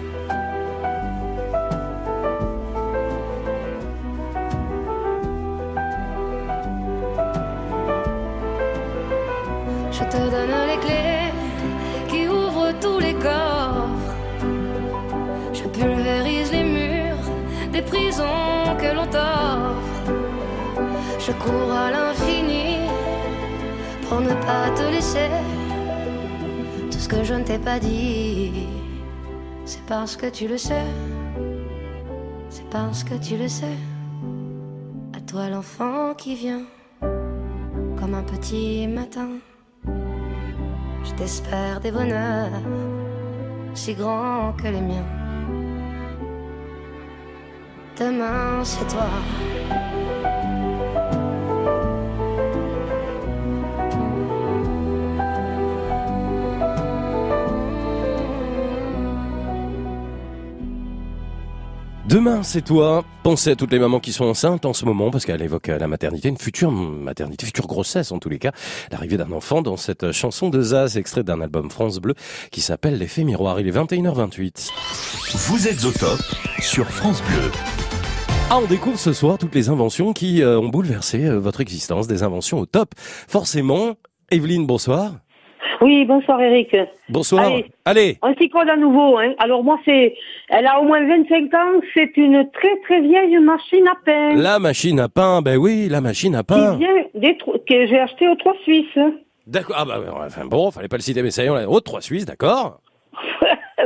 Je te donne les clés qui ouvrent tous les coffres. Je pulvérise les murs des prisons que l'on t'offre. Je cours à l'infini pour ne pas te laisser. Tout ce que je ne t'ai pas dit, c'est parce que tu le sais. C'est parce que tu le sais. À toi l'enfant qui vient comme un petit matin. Je t'espère des bonheurs si grands que les miens. Demain, c'est toi. Demain, c'est toi. Pensez à toutes les mamans qui sont enceintes en ce moment, parce qu'elle évoque la maternité, une future maternité, future grossesse en tous les cas, l'arrivée d'un enfant dans cette chanson de Zaz, extrait d'un album France Bleu, qui s'appelle L'effet miroir. Il est 21h28. Vous êtes au top sur France Bleu. Ah, on découvre ce soir toutes les inventions qui euh, ont bouleversé euh, votre existence, des inventions au top. Forcément, Evelyne, bonsoir. Oui, bonsoir Eric. Bonsoir. Allez, Allez. on s'y colle à nouveau. Hein. Alors moi, c'est, elle a au moins 25 ans. C'est une très très vieille machine à pain. La machine à pain, ben oui, la machine à pain. Qui vient des Tro- que j'ai acheté aux Trois Suisses. D'accord. Ah bah enfin bon, fallait pas le citer, mais ça y est, on l'a. Oh, trois Suisses, d'accord.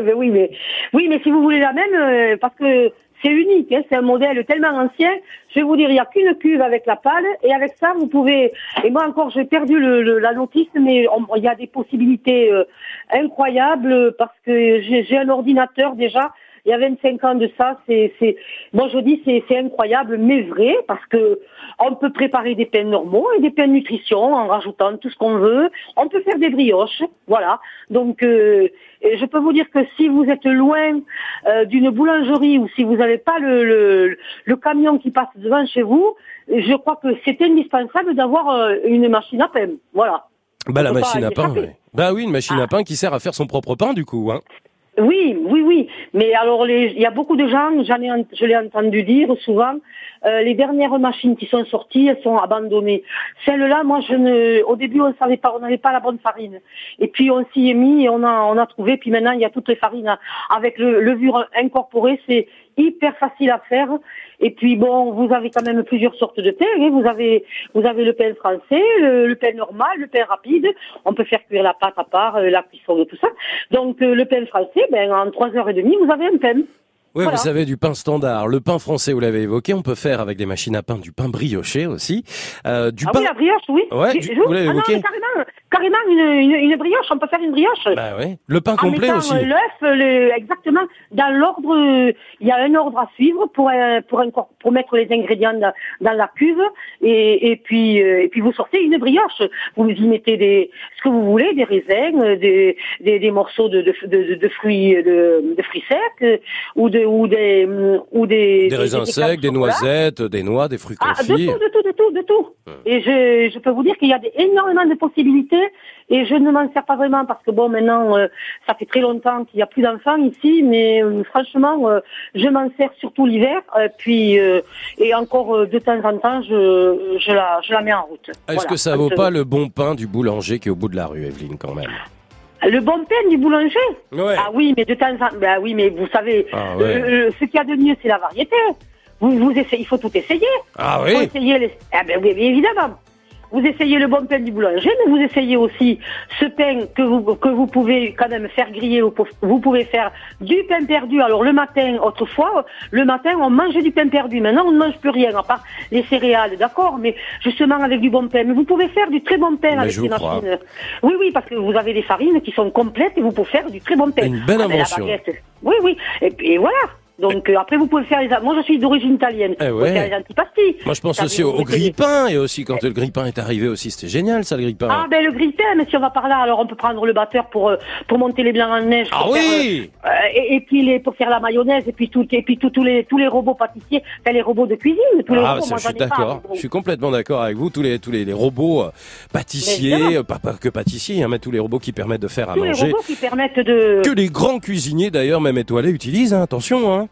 mais oui, mais oui, mais si vous voulez la même, euh, parce que c'est unique. Hein, c'est un modèle tellement ancien. Je vais vous dire, il n'y a qu'une cuve avec la pale, et avec ça, vous pouvez. Et moi encore, j'ai perdu le, le- la notice, mais il y a des possibilités euh, incroyables parce que j'ai un ordinateur déjà. Il y a 25 ans de ça, c'est, c'est, moi je dis c'est, c'est incroyable, mais vrai, parce que on peut préparer des pains normaux et des pains nutrition en rajoutant tout ce qu'on veut. On peut faire des brioches, voilà. Donc, euh, je peux vous dire que si vous êtes loin euh, d'une boulangerie ou si vous n'avez pas le, le, le camion qui passe devant chez vous, je crois que c'est indispensable d'avoir euh, une machine à pain. Voilà. Bah la On machine à pain. ouais. Bah oui, une machine à pain qui sert à faire son propre pain du coup. Hein. Oui, oui, oui. Mais alors, il y a beaucoup de gens, j'en ai, je l'ai entendu dire souvent, euh, les dernières machines qui sont sorties, elles sont abandonnées. Celle-là, moi, je ne, au début, on savait pas, on n'avait pas la bonne farine. Et puis, on s'y est mis et on a, on a trouvé. Puis maintenant, il y a toutes les farines hein, avec le levure incorporée. C'est hyper facile à faire. Et puis, bon, vous avez quand même plusieurs sortes de pain. hein. Vous avez, vous avez le pain français, le, pain normal, le pain rapide. On peut faire cuire la pâte à part, euh, la cuisson de tout ça. Donc, euh, le pain français, ben, en trois heures et demie, vous avez un pain. Oui, Voilà. vous savez, du pain standard. Le pain français, vous l'avez évoqué, on peut faire avec des machines à pain du pain brioché aussi. Euh, du ah pain... oui, la brioche, oui. Ouais, Oui, du- vous l'avez ah non, évoqué mais carrément, carrément une, une, une brioche, on peut faire une brioche. Bah ouais. Le pain en complet mettant aussi. euh, l'œuf, le- exactement, dans l'ordre, euh, il y a un ordre à suivre pour euh, pour, incor- pour mettre les ingrédients dans, dans la cuve et, et puis et puis vous sortez une brioche. Vous y mettez des ce que vous voulez, des raisins, des, des, des morceaux de, de, de, de fruits de, de fruits secs ou de ou des ou des Des raisins des secs, des noisettes, des noix, des fruits Ah, de confits. tout, de tout, de tout, de tout. Et je, je peux vous dire qu'il y a des, énormément de possibilités et je ne m'en sers pas vraiment parce que bon, maintenant, euh, ça fait très longtemps qu'il n'y a plus d'enfants ici, mais euh, franchement, euh, je m'en sers surtout l'hiver, puis et encore de temps en temps, je, je la, je la mets en route. Est-ce Voilà. que ça vaut pas le bon pain du boulanger qui est au bout de la rue, Evelyne, quand même? Le bon pain du boulanger Ouais. Ah oui, mais de temps en temps, ben oui, mais vous savez, Ah ouais. euh, ce qu'il y a de mieux, c'est la variété. Vous, vous essayez, il faut tout essayer. Ah faut oui essayer les... Ah ben oui, évidemment. Vous essayez le bon pain du boulanger, mais vous essayez aussi ce pain que vous, que vous pouvez quand même faire griller. Vous pouvez faire du pain perdu. Alors le matin, autrefois, le matin, on mangeait du pain perdu. Maintenant, on ne mange plus rien, à part les céréales, d'accord Mais justement avec du bon pain. Mais vous pouvez faire du très bon pain Mais avec des machines. Oui, oui, parce que vous avez des farines qui sont complètes et vous pouvez faire du très bon pain. Une belle Ah, ben, la invention. Oui, oui. Et voilà. Donc euh, après, vous pouvez faire les... Moi, je suis d'origine italienne. Eh Vous pouvez ouais. faire les. Moi je pense aussi au, au grille-pain et aussi quand le grille-pain est arrivé aussi, c'était génial ça le grille-pain. Ah ben le grille-pain, mais si on va par là, alors on peut prendre le batteur pour euh, pour monter les blancs en neige. Ah oui faire, euh, euh, et, et puis les pour faire la mayonnaise et puis tout et puis tous les tous les robots pâtissiers, enfin les robots de cuisine, tous les Ah, robots. ça, moi, je suis d'accord. Je suis complètement d'accord avec vous. Tous les tous les, les robots euh, pâtissiers, pas, pas que pâtissiers, hein, mais tous les robots qui permettent de faire à Tous les manger. robots qui permettent de. Que les grands cuisiniers d'ailleurs, même étoilés, utilisent. hein, attention. Hein.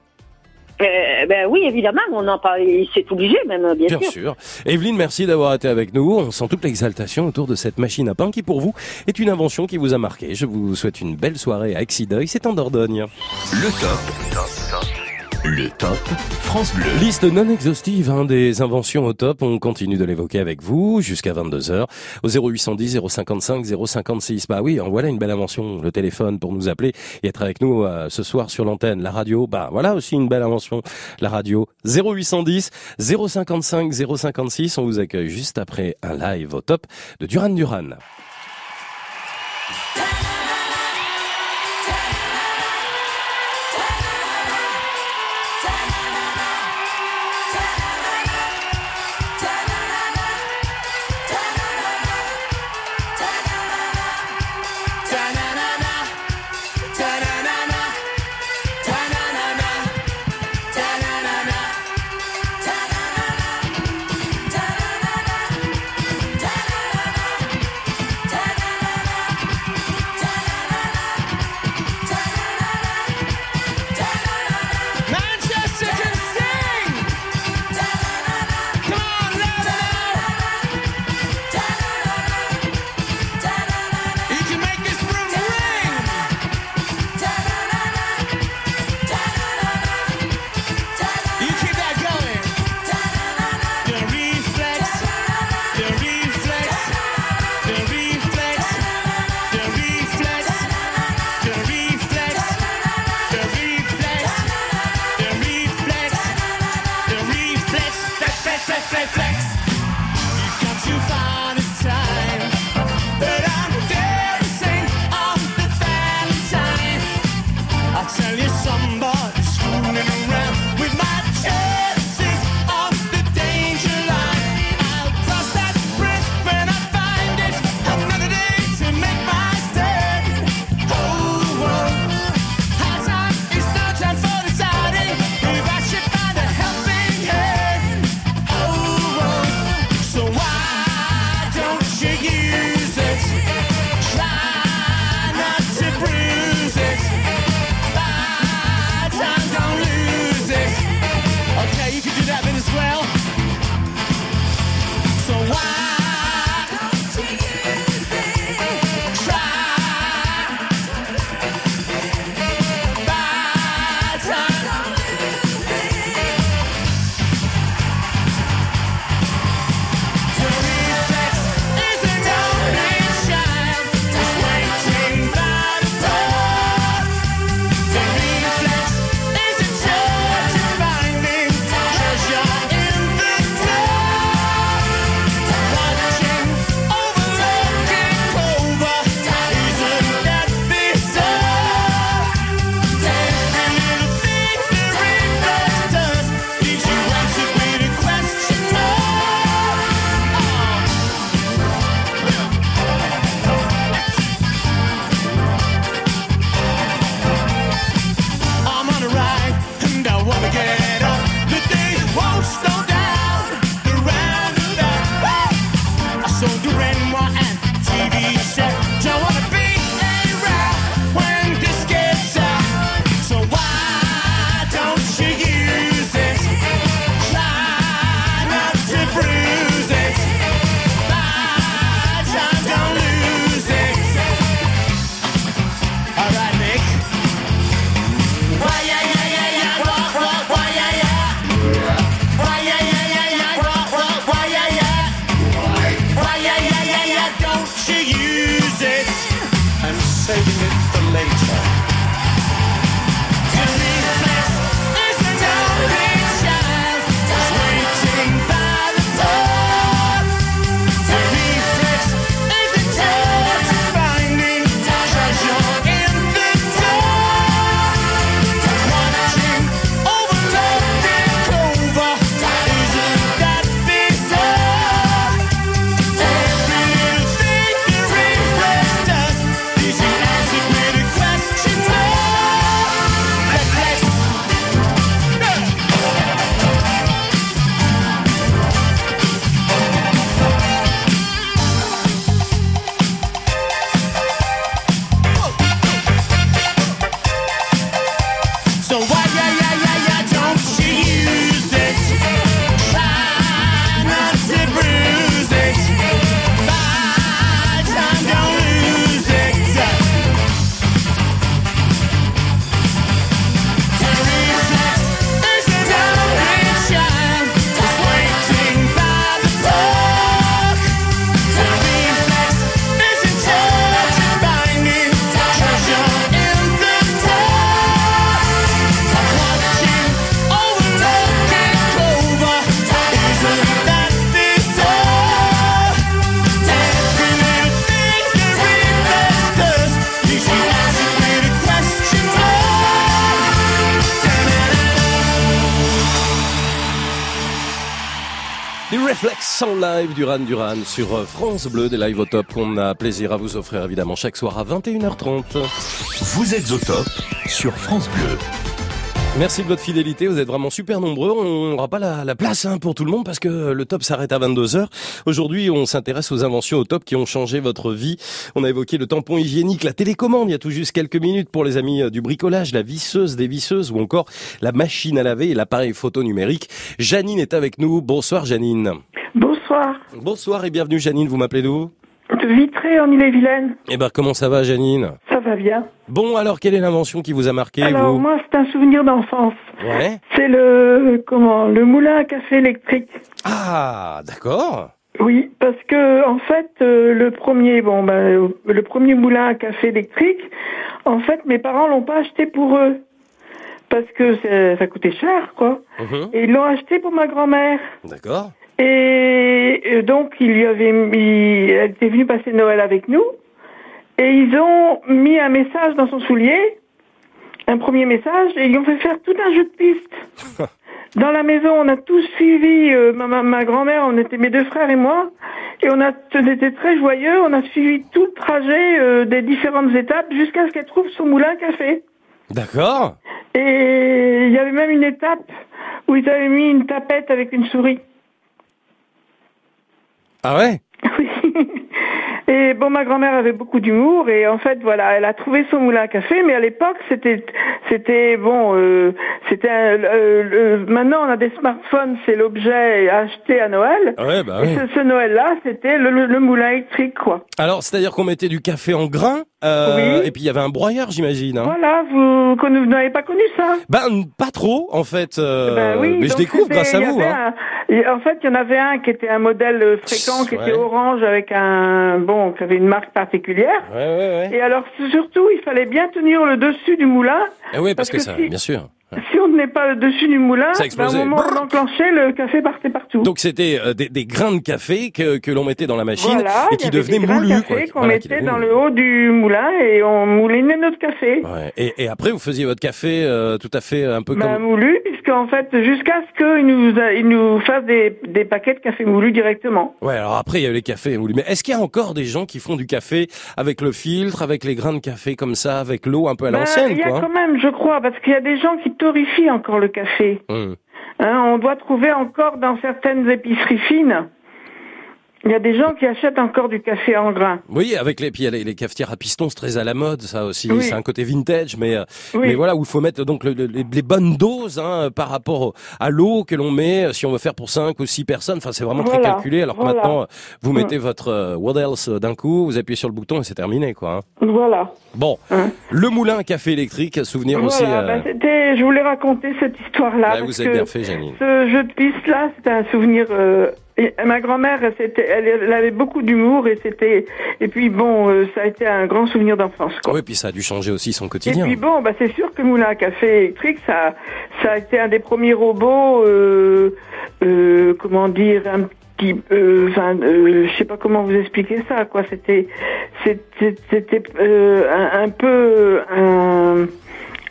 Euh, ben oui, évidemment, on en parle. C'est obligé même, bien, Bien sûr. Evelyne, merci d'avoir été avec nous. On sent toute l'exaltation autour de cette machine à pain qui, pour vous, est une invention qui vous a marqué. Je vous souhaite une belle soirée à Exideuil, c'est en Dordogne. Le top. Le top France Bleu. Liste non exhaustive hein, des inventions au top. On continue de l'évoquer avec vous jusqu'à 22h au 0810 055 056. Bah oui, en voilà une belle invention. Le téléphone pour nous appeler et être avec nous euh, ce soir sur l'antenne. La radio, bah voilà aussi une belle invention. La radio 0810 055 056. On vous accueille juste après un live au top de Duran Duran. En live du Ran Duran sur France Bleu, des lives au top qu'on a plaisir à vous offrir évidemment chaque soir à 21h30. Vous êtes au top sur France Bleu. Merci de votre fidélité, vous êtes vraiment super nombreux. On n'aura pas la, la place hein, pour tout le monde parce que le top s'arrête à 22h. Aujourd'hui, on s'intéresse aux inventions au top qui ont changé votre vie. On a évoqué le tampon hygiénique, la télécommande il y a tout juste quelques minutes pour les amis euh, du bricolage, la visseuse, des visseuses ou encore la machine à laver et l'appareil photo numérique. Janine est avec nous. Bonsoir Janine. Bonsoir. Bonsoir et bienvenue Janine, vous m'appelez d'où? De Vitré en Ille-et-Vilaine. Eh ben comment ça va Janine? Va bien. Bon alors quelle est l'invention qui vous a marqué Alors vous moi c'est un souvenir d'enfance. Ouais. C'est le comment le moulin à café électrique. Ah d'accord. Oui, parce que en fait euh, le premier bon ben le premier moulin à café électrique, en fait mes parents l'ont pas acheté pour eux parce que ça coûtait cher quoi. Mhm. Et ils l'ont acheté pour ma grand-mère. D'accord. Et euh, donc, il lui avait elle était venue passer Noël avec nous. Et ils ont mis un message dans son soulier, un premier message, et ils ont fait faire tout un jeu de piste. Dans la maison, on a tous suivi, euh, ma, ma, ma grand-mère, on était mes deux frères et moi, et on, a, on était très joyeux, on a suivi tout le trajet euh, des différentes étapes jusqu'à ce qu'elle trouve son moulin à café. D'accord. Et il y avait même une étape où ils avaient mis une tapette avec une souris. Ah ouais? Et bon, ma grand-mère avait beaucoup d'humour et en fait, voilà, elle a trouvé son moulin à café, mais à l'époque, c'était, c'était bon, euh, c'était. un- euh, maintenant, on a des smartphones, c'est l'objet acheté à Noël. Ouais, bah Et oui. ce, ce Noël-là, c'était le, le- le moulin électrique, quoi. Alors, c'est-à-dire qu'on mettait du café en grains, euh, Oui. et puis il y avait un broyeur, j'imagine. Hein. Voilà, vous, vous n'avez pas connu ça Ben, pas trop, en fait. euh, Ben oui, mais je découvre grâce à vous. Hein. un- en fait, il y en avait un qui était un modèle fréquent, qui Ouais. était orange avec un bon, qui avait une marque particulière. Ouais, ouais, ouais. Et alors surtout, il fallait bien tenir le dessus du moulin. Eh oui, parce, parce que, que ça, si- bien sûr. Si on ne tenait pas dessus du moulin, Ça ben, au moment où on enclenchait, le café partait partout. Donc c'était euh, des, des grains de café que, que l'on mettait dans la machine voilà, et il qui devenaient des grains de moulus. café qu'on Voilà, mettait dans moulus. le haut du moulin et on moulinait notre café. Ouais. Et, et après, vous faisiez votre café euh, tout à fait un peu Ben, comme... moulu, puisqu'en fait, jusqu'à ce qu'ils nous, a- ils nous fassent des, des paquets de café moulu directement. Ouais, alors après, il y a eu les cafés moulus. Mais est-ce qu'il y a encore des gens qui font du café avec le filtre, avec les grains de café comme ça, avec l'eau un peu à Ben, l'ancienne, Il y a quoi quand même, je crois, parce qu'il y a des gens qui encore le café. Hein, on doit trouver encore dans certaines épiceries fines, il y a des gens qui achètent encore du café en grains. Oui, avec les, puis les, les cafetières à pistons, c'est très à la mode, ça aussi. Oui. C'est un côté vintage, mais, euh, Oui. mais voilà, où il faut mettre donc le- le- les, les bonnes doses hein, par rapport à l'eau que l'on met, euh, si on veut faire pour 5 ou 6 personnes. Enfin, c'est vraiment très calculé. Alors que maintenant, euh, vous Mm. mettez votre euh, what else d'un coup, vous appuyez sur le bouton et c'est terminé, quoi. hein. Voilà. Bon, le moulin à café électrique, souvenir aussi. Voilà, euh, c'était, je voulais raconter cette histoire-là. bah, vous avez bien fait, Janine. Ce jeu de piste-là, c'était un souvenir euh, Et ma grand-mère, c'était, elle, elle avait beaucoup d'humour et c'était, et puis bon, euh, ça a été un grand souvenir d'enfance. Oui, puis ça a dû changer aussi son Et quotidien. puis bon, bah c'est sûr que Moulin à café électrique, ça, ça a été un des premiers robots, euh, euh, comment dire, un petit, euh, enfin, euh, je sais pas comment vous expliquer ça, quoi. C'était, c'était, c'était euh, un, un peu un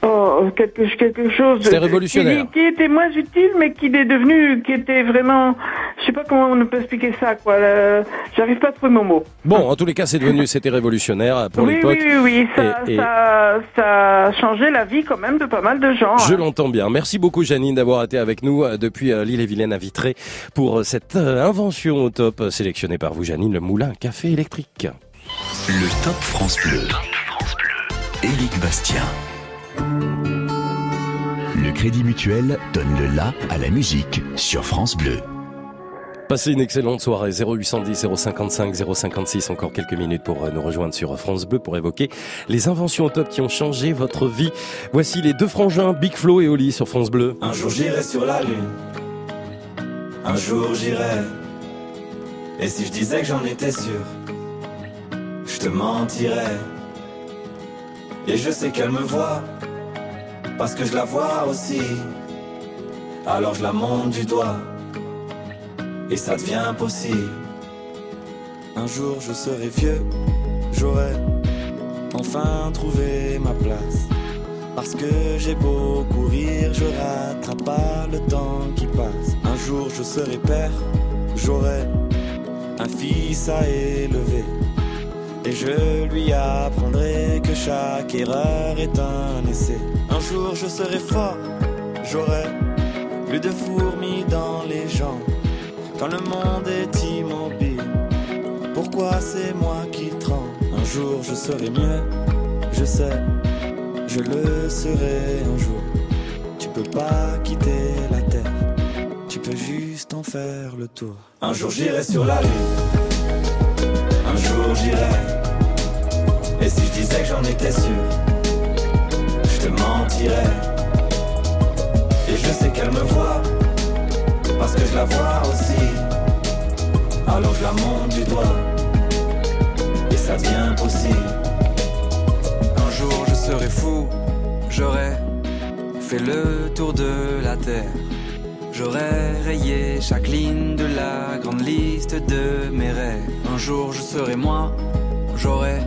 Oh, quelque, quelque chose de- C'était révolutionnaire. Qui, qui était moins utile, mais qui est devenu, qui était vraiment, je sais pas comment on peut expliquer ça, quoi. Le- J'arrive pas à trouver mon mot. Bon, en tous les cas, c'est devenu, c'était révolutionnaire pour oui, l'époque. oui, oui, oui, ça, Et- et- ça, ça a changé la vie quand même de pas mal de gens. Je hein. l'entends bien. Merci beaucoup Janine d'avoir été avec nous euh, depuis euh, l'île-et-Vilaine à Vitré pour euh, cette euh, invention au top euh, sélectionnée par vous Janine, le moulin à café électrique. Le Top France Bleu. Éric Bastien. Le Crédit Mutuel donne le la à la musique sur France Bleu. Passez une excellente soirée 0810 055 056 encore quelques minutes pour euh, nous rejoindre sur France Bleu pour évoquer les inventions au top qui ont changé votre vie. Voici les deux frangins Big Flo et Oli sur France Bleu. Un jour j'irai sur la lune. Un jour j'irai. Et si je disais que j'en étais sûr, je te mentirais. Et je sais qu'elle me voit, parce que je la vois aussi. Alors je la monte du doigt, et ça devient possible. Un jour je serai vieux, j'aurai enfin trouvé ma place. Parce que j'ai beau courir, je rattrape pas le temps qui passe. Un jour je serai père, j'aurai un fils à élever. Et je lui apprendrai que chaque erreur est un essai. Un jour je serai fort, j'aurai plus de fourmis dans les jambes. Quand le monde est immobile, pourquoi c'est moi qui tremble? Un jour je serai mieux, je sais, je le serai un jour. Tu peux pas quitter la terre, tu peux juste en faire le tour. Un jour j'irai sur la lune, un jour j'irai. Je disais que j'en étais sûr, je te mentirais. Et je sais qu'elle me voit, parce que je la vois aussi. Alors je la monte du doigt, et ça devient possible. Un jour je serai fou, j'aurai fait le tour de la terre. J'aurai rayé chaque ligne de la grande liste de mes rêves. Un jour je serai moi, j'aurai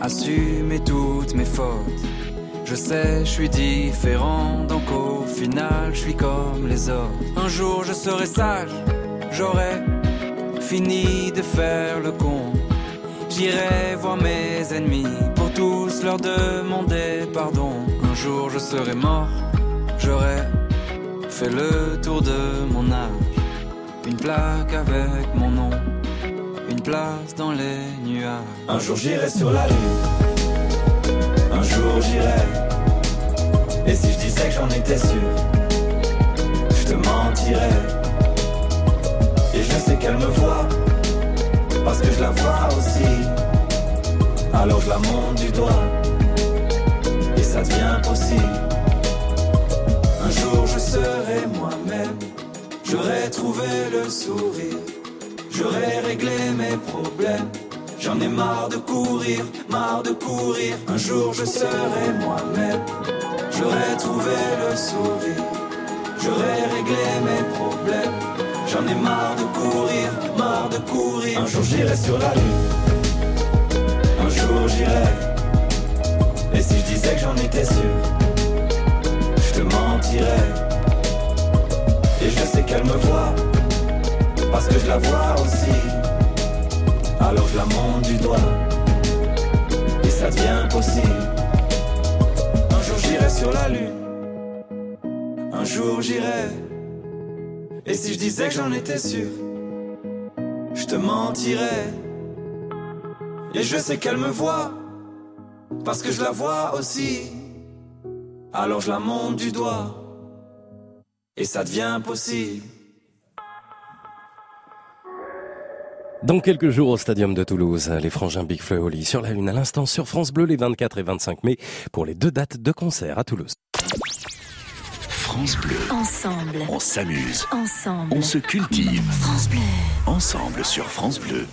assumé toutes mes fautes. Je sais, je suis différent, donc au final je suis comme les autres. Un jour je serai sage, j'aurai fini de faire le con. J'irai voir mes ennemis pour tous leur demander pardon. Un jour je serai mort, j'aurai fait le tour de mon âge. Une plaque avec mon nom, Un jour j'irai sur la lune, un jour j'irai. Et si je disais que j'en étais sûr, je te mentirais. Et je sais qu'elle me voit, parce que je la vois aussi. Alors je la monte du doigt, et ça devient possible. Un jour je serai moi-même, j'aurai trouvé le sourire, j'aurai réglé mes problèmes. J'en ai marre de courir, marre de courir. Un jour je serai moi-même, j'aurai trouvé le sourire, j'aurai réglé mes problèmes. J'en ai marre de courir, marre de courir. Un jour j'irai sur la lune, un jour j'irai. Et si je disais que j'en étais sûr, je te mentirais. Et je sais qu'elle me voit, parce que je la vois aussi. Alors je la monte du doigt, et ça devient possible. Un jour j'irai sur la lune, un jour j'irai. Et si je disais que j'en étais sûr, je te mentirais. Et je sais qu'elle me voit, parce que je la vois aussi. Alors je la monte du doigt, et ça devient possible. Dans quelques jours au Stadium de Toulouse, les frangins Big et Oli sur la Lune à l'instant sur France Bleu les 24 et 25 mai pour les deux dates de concert à Toulouse. France Bleu. Ensemble. On s'amuse. Ensemble. On se cultive. France Bleu. Ensemble sur France Bleu.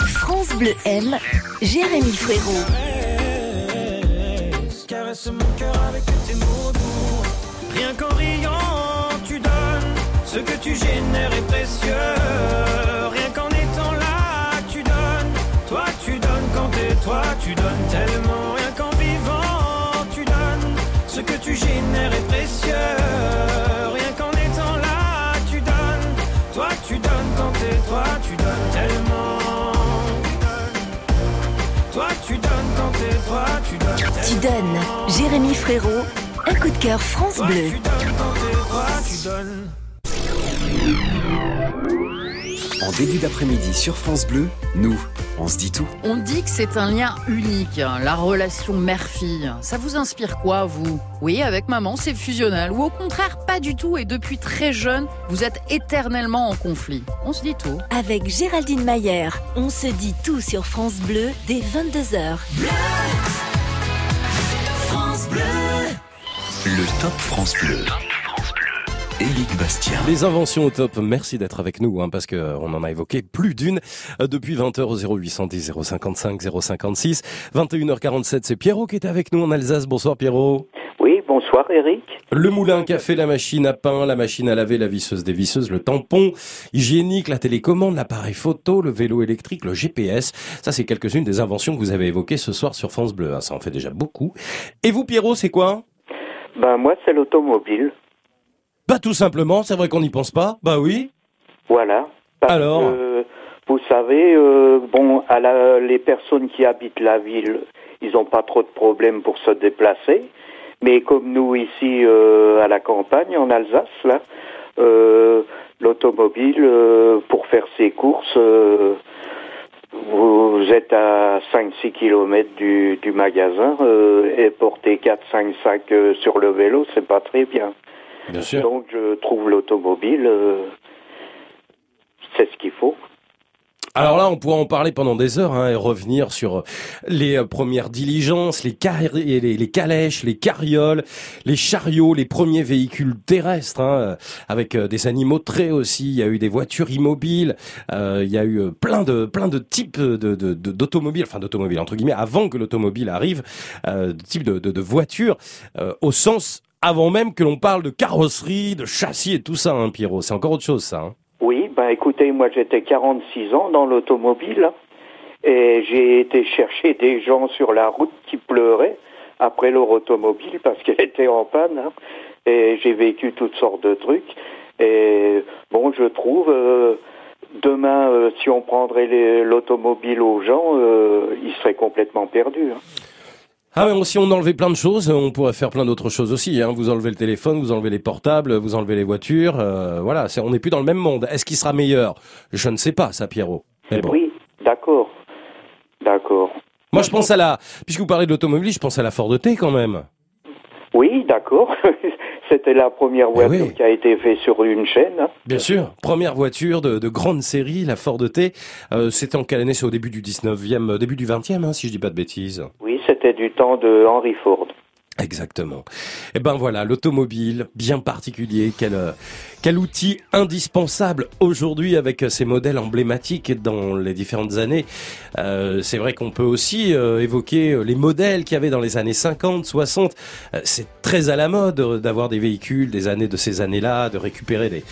France Bleu aime Jérémy Frérot. Caresse mon cœur avec tes mots doux. Rien qu'en riant, tu donnes. Ce que tu génères est précieux. Tellement. Rien qu'en vivant, tu donnes. Ce que tu génères est précieux. Rien qu'en étant là, tu donnes. Toi, tu donnes quand t'es toi, tu donnes tellement. Toi, tu donnes quand t'es toi, tu donnes tellement. Tu donnes. Jérémy Frérot. Un coup de cœur France Bleu. En début d'après-midi sur France Bleu, nous, on se dit tout. On dit que c'est un lien unique, hein, la relation mère-fille. Ça vous inspire quoi, vous? Oui, avec maman, c'est fusionnel. Ou au contraire, pas du tout. Et depuis très jeune, vous êtes éternellement en conflit. On se dit tout. Avec Géraldine Mayer, on se dit tout sur France Bleu dès 22h. France Bleu. Le Top France Bleu. Éric Bastien. Les inventions au top, merci d'être avec nous, hein, parce que euh, on en a évoqué plus d'une euh, depuis 20h au 0810 055 056. 21h47, c'est Pierrot qui est avec nous en Alsace. Bonsoir Pierrot. Oui, bonsoir Eric. Le moulin café, la machine à pain, la machine à laver, la visseuse dévisseuse, le tampon hygiénique, la télécommande, l'appareil photo, le vélo électrique, le GPS. Ça, c'est quelques-unes des inventions que vous avez évoquées ce soir sur France Bleu. hein. Ça en fait déjà beaucoup. Et vous, Pierrot, c'est quoi? Ben moi c'est l'automobile. Bah tout simplement, c'est vrai qu'on n'y pense pas. Bah oui. Voilà. Parce Alors que, vous savez, euh, bon, à la- les personnes qui habitent la ville, ils n'ont pas trop de problèmes pour se déplacer. Mais comme nous ici euh, à la campagne, en Alsace, là, euh, l'automobile, pour faire ses courses, vous êtes à 5-6 kilomètres du, du magasin et porter 4-5 sacs sur le vélo, c'est pas très bien. Bien sûr. Donc je trouve l'automobile, euh, c'est ce qu'il faut. Alors là, on pourra en parler pendant des heures hein, et revenir sur les euh, premières diligences, les, les, les calèches, les carrioles, les chariots, les premiers véhicules terrestres, hein, euh, avec euh, des animaux de trait aussi. Il y a eu des voitures immobiles. euh, il y a eu plein de plein de types de de- de- d'automobiles, enfin d'automobiles entre guillemets, avant que l'automobile arrive, euh, de types de, de, de voitures euh, au sens avant même que l'on parle de carrosserie, de châssis et tout ça, hein, Pierrot. C'est encore autre chose, ça. Hein. Oui, ben écoutez, moi j'étais 46 ans dans l'automobile et j'ai été chercher des gens sur la route qui pleuraient après leur automobile parce qu'elle était en panne. hein. Et j'ai vécu toutes sortes de trucs. Et bon, je trouve, euh, demain, euh, si on prendrait l'automobile aux gens, euh, ils seraient complètement perdus. hein. Ah mais si on enlevait plein de choses, on pourrait faire plein d'autres choses aussi. Hein. Vous enlevez le téléphone, vous enlevez les portables, vous enlevez les voitures. euh, voilà, on n'est plus dans le même monde. Est-ce qu'il sera meilleur? Je ne sais pas, ça, Pierrot. Mais bon. Oui, d'accord. D'accord. Moi, je pense à la... Puisque vous parlez de l'automobile, je pense à la Ford T quand même. Oui, d'accord. C'était la première Eh voiture qui a été faite sur une chaîne. hein. Bien sûr. Première voiture de, de grande série, la Ford T. Euh, C'était en quelle année C'est au début du 19e, euh, début du 20e, hein, si je dis pas de bêtises. Oui, c'était du temps de Henry Ford. Exactement. Et ben voilà, l'automobile, bien particulier, quel, euh, quel outil indispensable aujourd'hui avec euh, ces modèles emblématiques dans les différentes années. Euh, c'est vrai qu'on peut aussi euh, évoquer euh, les modèles qu'il y avait dans les années 50, 60. Euh, c'est très à la mode d'avoir des véhicules des années de ces années-là, de récupérer des,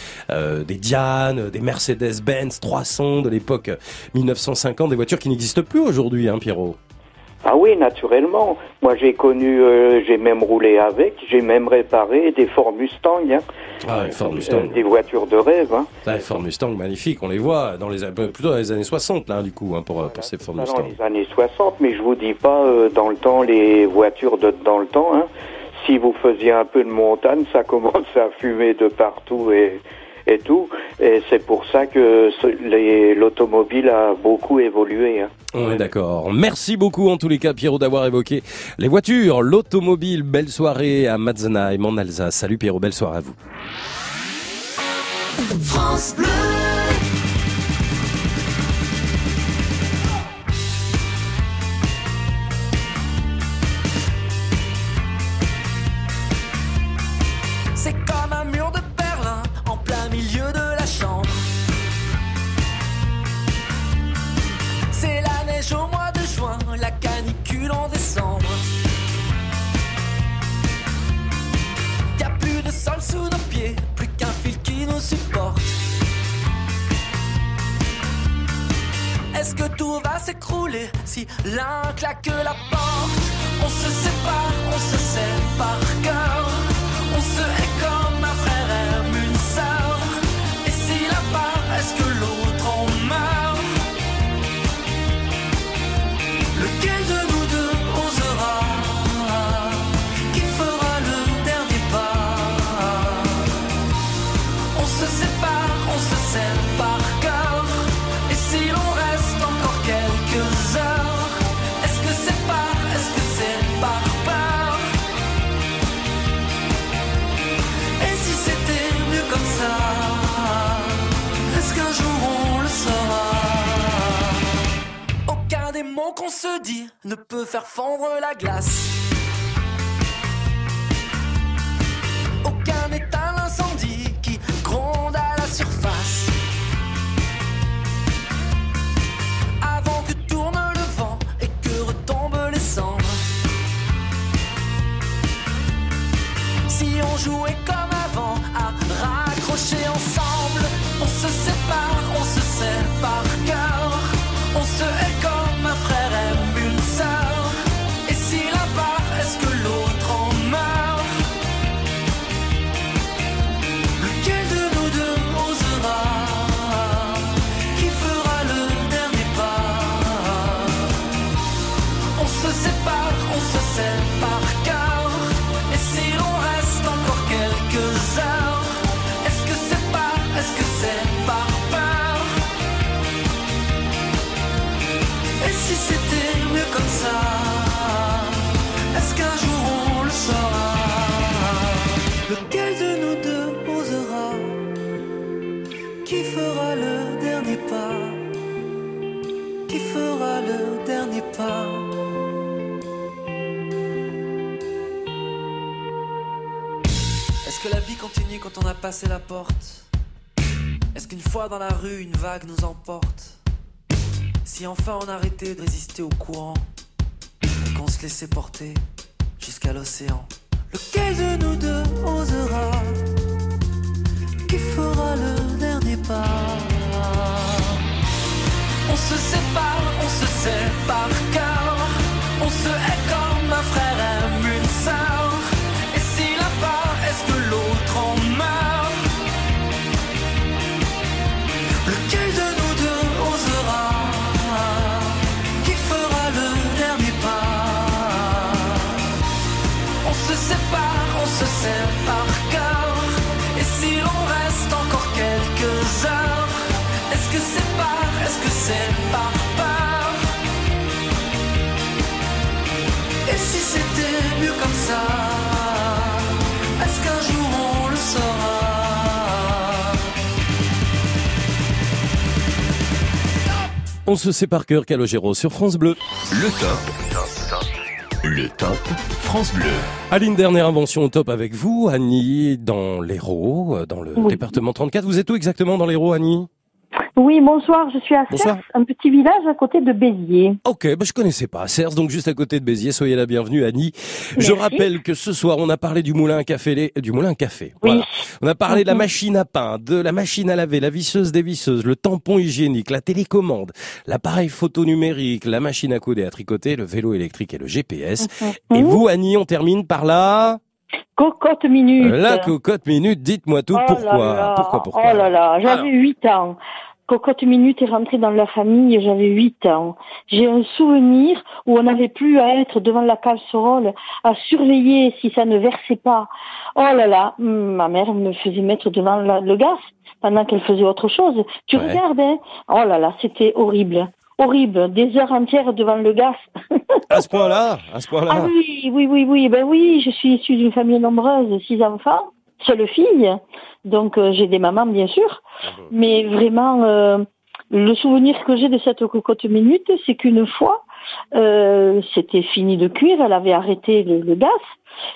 des Diane, des Mercedes-Benz 300 de l'époque euh, 1950, des voitures qui n'existent plus aujourd'hui, hein, Pierrot. Ah oui, naturellement. Moi, j'ai connu, euh, j'ai même roulé avec, j'ai même réparé des Ford Mustang, hein. Ah, Ford Mustang. Euh, des voitures de rêve. Hein. Ah, Ford Mustang, magnifiques, on les voit dans les euh, plutôt dans les années 60 là du coup hein, pour euh, pour ces Ford Pas dans Mustang. les années 60, mais je vous dis pas euh, dans le temps les voitures de dans le temps. Hein. Si vous faisiez un peu de montagne, ça commence à fumer de partout et et tout. Et c'est pour ça que l'automobile a beaucoup évolué. Hein. On est d'accord. Merci beaucoup en tous les cas Pierrot d'avoir évoqué les voitures, l'automobile. Belle soirée à Matzenheim en Alsace. Salut Pierrot, belle soirée à vous. France Bleu. La canicule en décembre. Y a plus de sol sous nos pieds, plus qu'un fil qui nous supporte. Est-ce que tout va s'écrouler si l'un claque la porte? On se sépare, on se par cœur. Mots qu'on se dit ne peut faire fondre la glace. Aucun état l'incendie qui gronde à la surface. Avant que tourne le vent et que retombent les cendres. Si on jouait comme avant à raccrocher ensemble, Est-ce que la vie continue quand on a passé la porte? Est-ce qu'une fois dans la rue, une vague nous emporte? Si enfin on arrêtait de résister au courant et qu'on se laissait porter jusqu'à l'océan Lequel de nous deux osera? Qui fera le dernier pas? On se sépare, on se par cœur On se hait comme un frère mieux comme ça Est-ce qu'un jour on le saura? On se sait par cœur Calogero sur France Bleu. Le top. Le top France Bleu. Aline, dernière invention au top avec vous, Annie, dans l'Hérault, euh, dans le Oui. département 34. Vous êtes où exactement dans l'Hérault, Annie? Oui, bonsoir, je suis à Bonsoir. Cers, un petit village à côté de Béziers. Ok, bah je connaissais pas. Cers, donc juste à côté de Béziers. Soyez la bienvenue, Annie. Je rappelle que ce soir, on a parlé du moulin à café, du moulin à café. Voilà. On a parlé de la Mhm. machine à pain, de la machine à laver, la visseuse dévisseuse, le tampon hygiénique, la télécommande, l'appareil photo numérique, la machine à coudre et à tricoter, le vélo électrique et le GPS. Et Mhm. vous, Annie, on termine par là. Cocotte minute. La cocotte minute, dites-moi tout. Oh pourquoi? là, Pourquoi Pourquoi? Oh là là, j'avais Alors. 8 ans. Cocotte Minute est rentrée dans la famille, j'avais 8 ans. J'ai un souvenir où on n'avait plus à être devant la casserole, à surveiller si ça ne versait pas. Oh là là, ma mère me faisait mettre devant la- le gaz pendant qu'elle faisait autre chose. Tu Ouais. regardes, hein Oh là là, c'était horrible. Horrible, des heures entières devant le gaz. À ce point-là, à ce point-là. Ah oui, oui, oui, oui, ben oui, je suis issue d'une famille nombreuse, six enfants, seule fille, donc euh, j'ai des mamans bien sûr, mais vraiment euh, le souvenir que j'ai de cette cocotte minute, c'est qu'une fois, euh, c'était fini de cuire, elle avait arrêté le, le gaz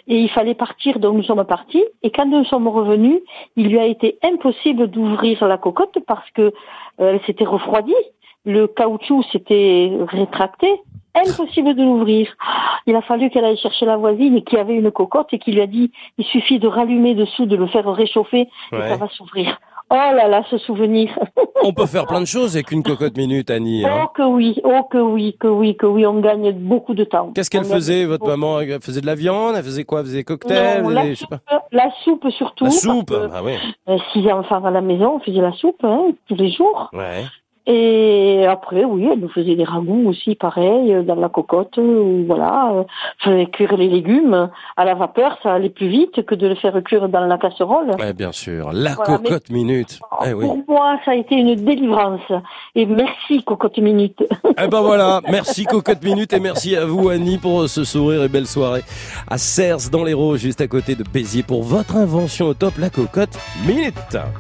et il fallait partir, donc nous sommes partis et quand nous sommes revenus, il lui a été impossible d'ouvrir la cocotte parce que euh, elle s'était refroidie, le caoutchouc s'était rétracté, impossible de l'ouvrir. Il a fallu qu'elle aille chercher la voisine qui avait une cocotte et qui lui a dit il suffit de rallumer dessous, de le faire réchauffer et ça va s'ouvrir. Oh là là, ce souvenir. On peut faire plein de choses avec une cocotte minute, Annie. hein. Oh que oui, oh que oui, que oui, que oui, on gagne beaucoup de temps. Qu'est-ce qu'elle faisait, votre beaucoup. maman? Elle faisait de la viande Elle faisait quoi? Elle faisait des cocktails Non, la, faisait- je sais soupe, pas. la soupe surtout. La soupe? que, Ah oui. euh, six enfants à la maison, on faisait la soupe hein, tous les jours. Ouais. Et après, oui, elle nous faisait des ragoûts aussi, pareil, euh, dans la cocotte. euh, voilà, euh, faisait cuire les légumes à la vapeur, ça allait plus vite que de le faire cuire dans la casserole. Ouais, bien sûr. La Voilà, cocotte minute. Eh oui. Pour moi, ça a été une délivrance. Et merci, cocotte minute. Eh ben voilà, merci Cocotte Minute et merci à vous Annie pour ce sourire et belle soirée à Cers dans l'Hérault, juste à côté de Béziers pour votre invention au top, la Cocotte Minute.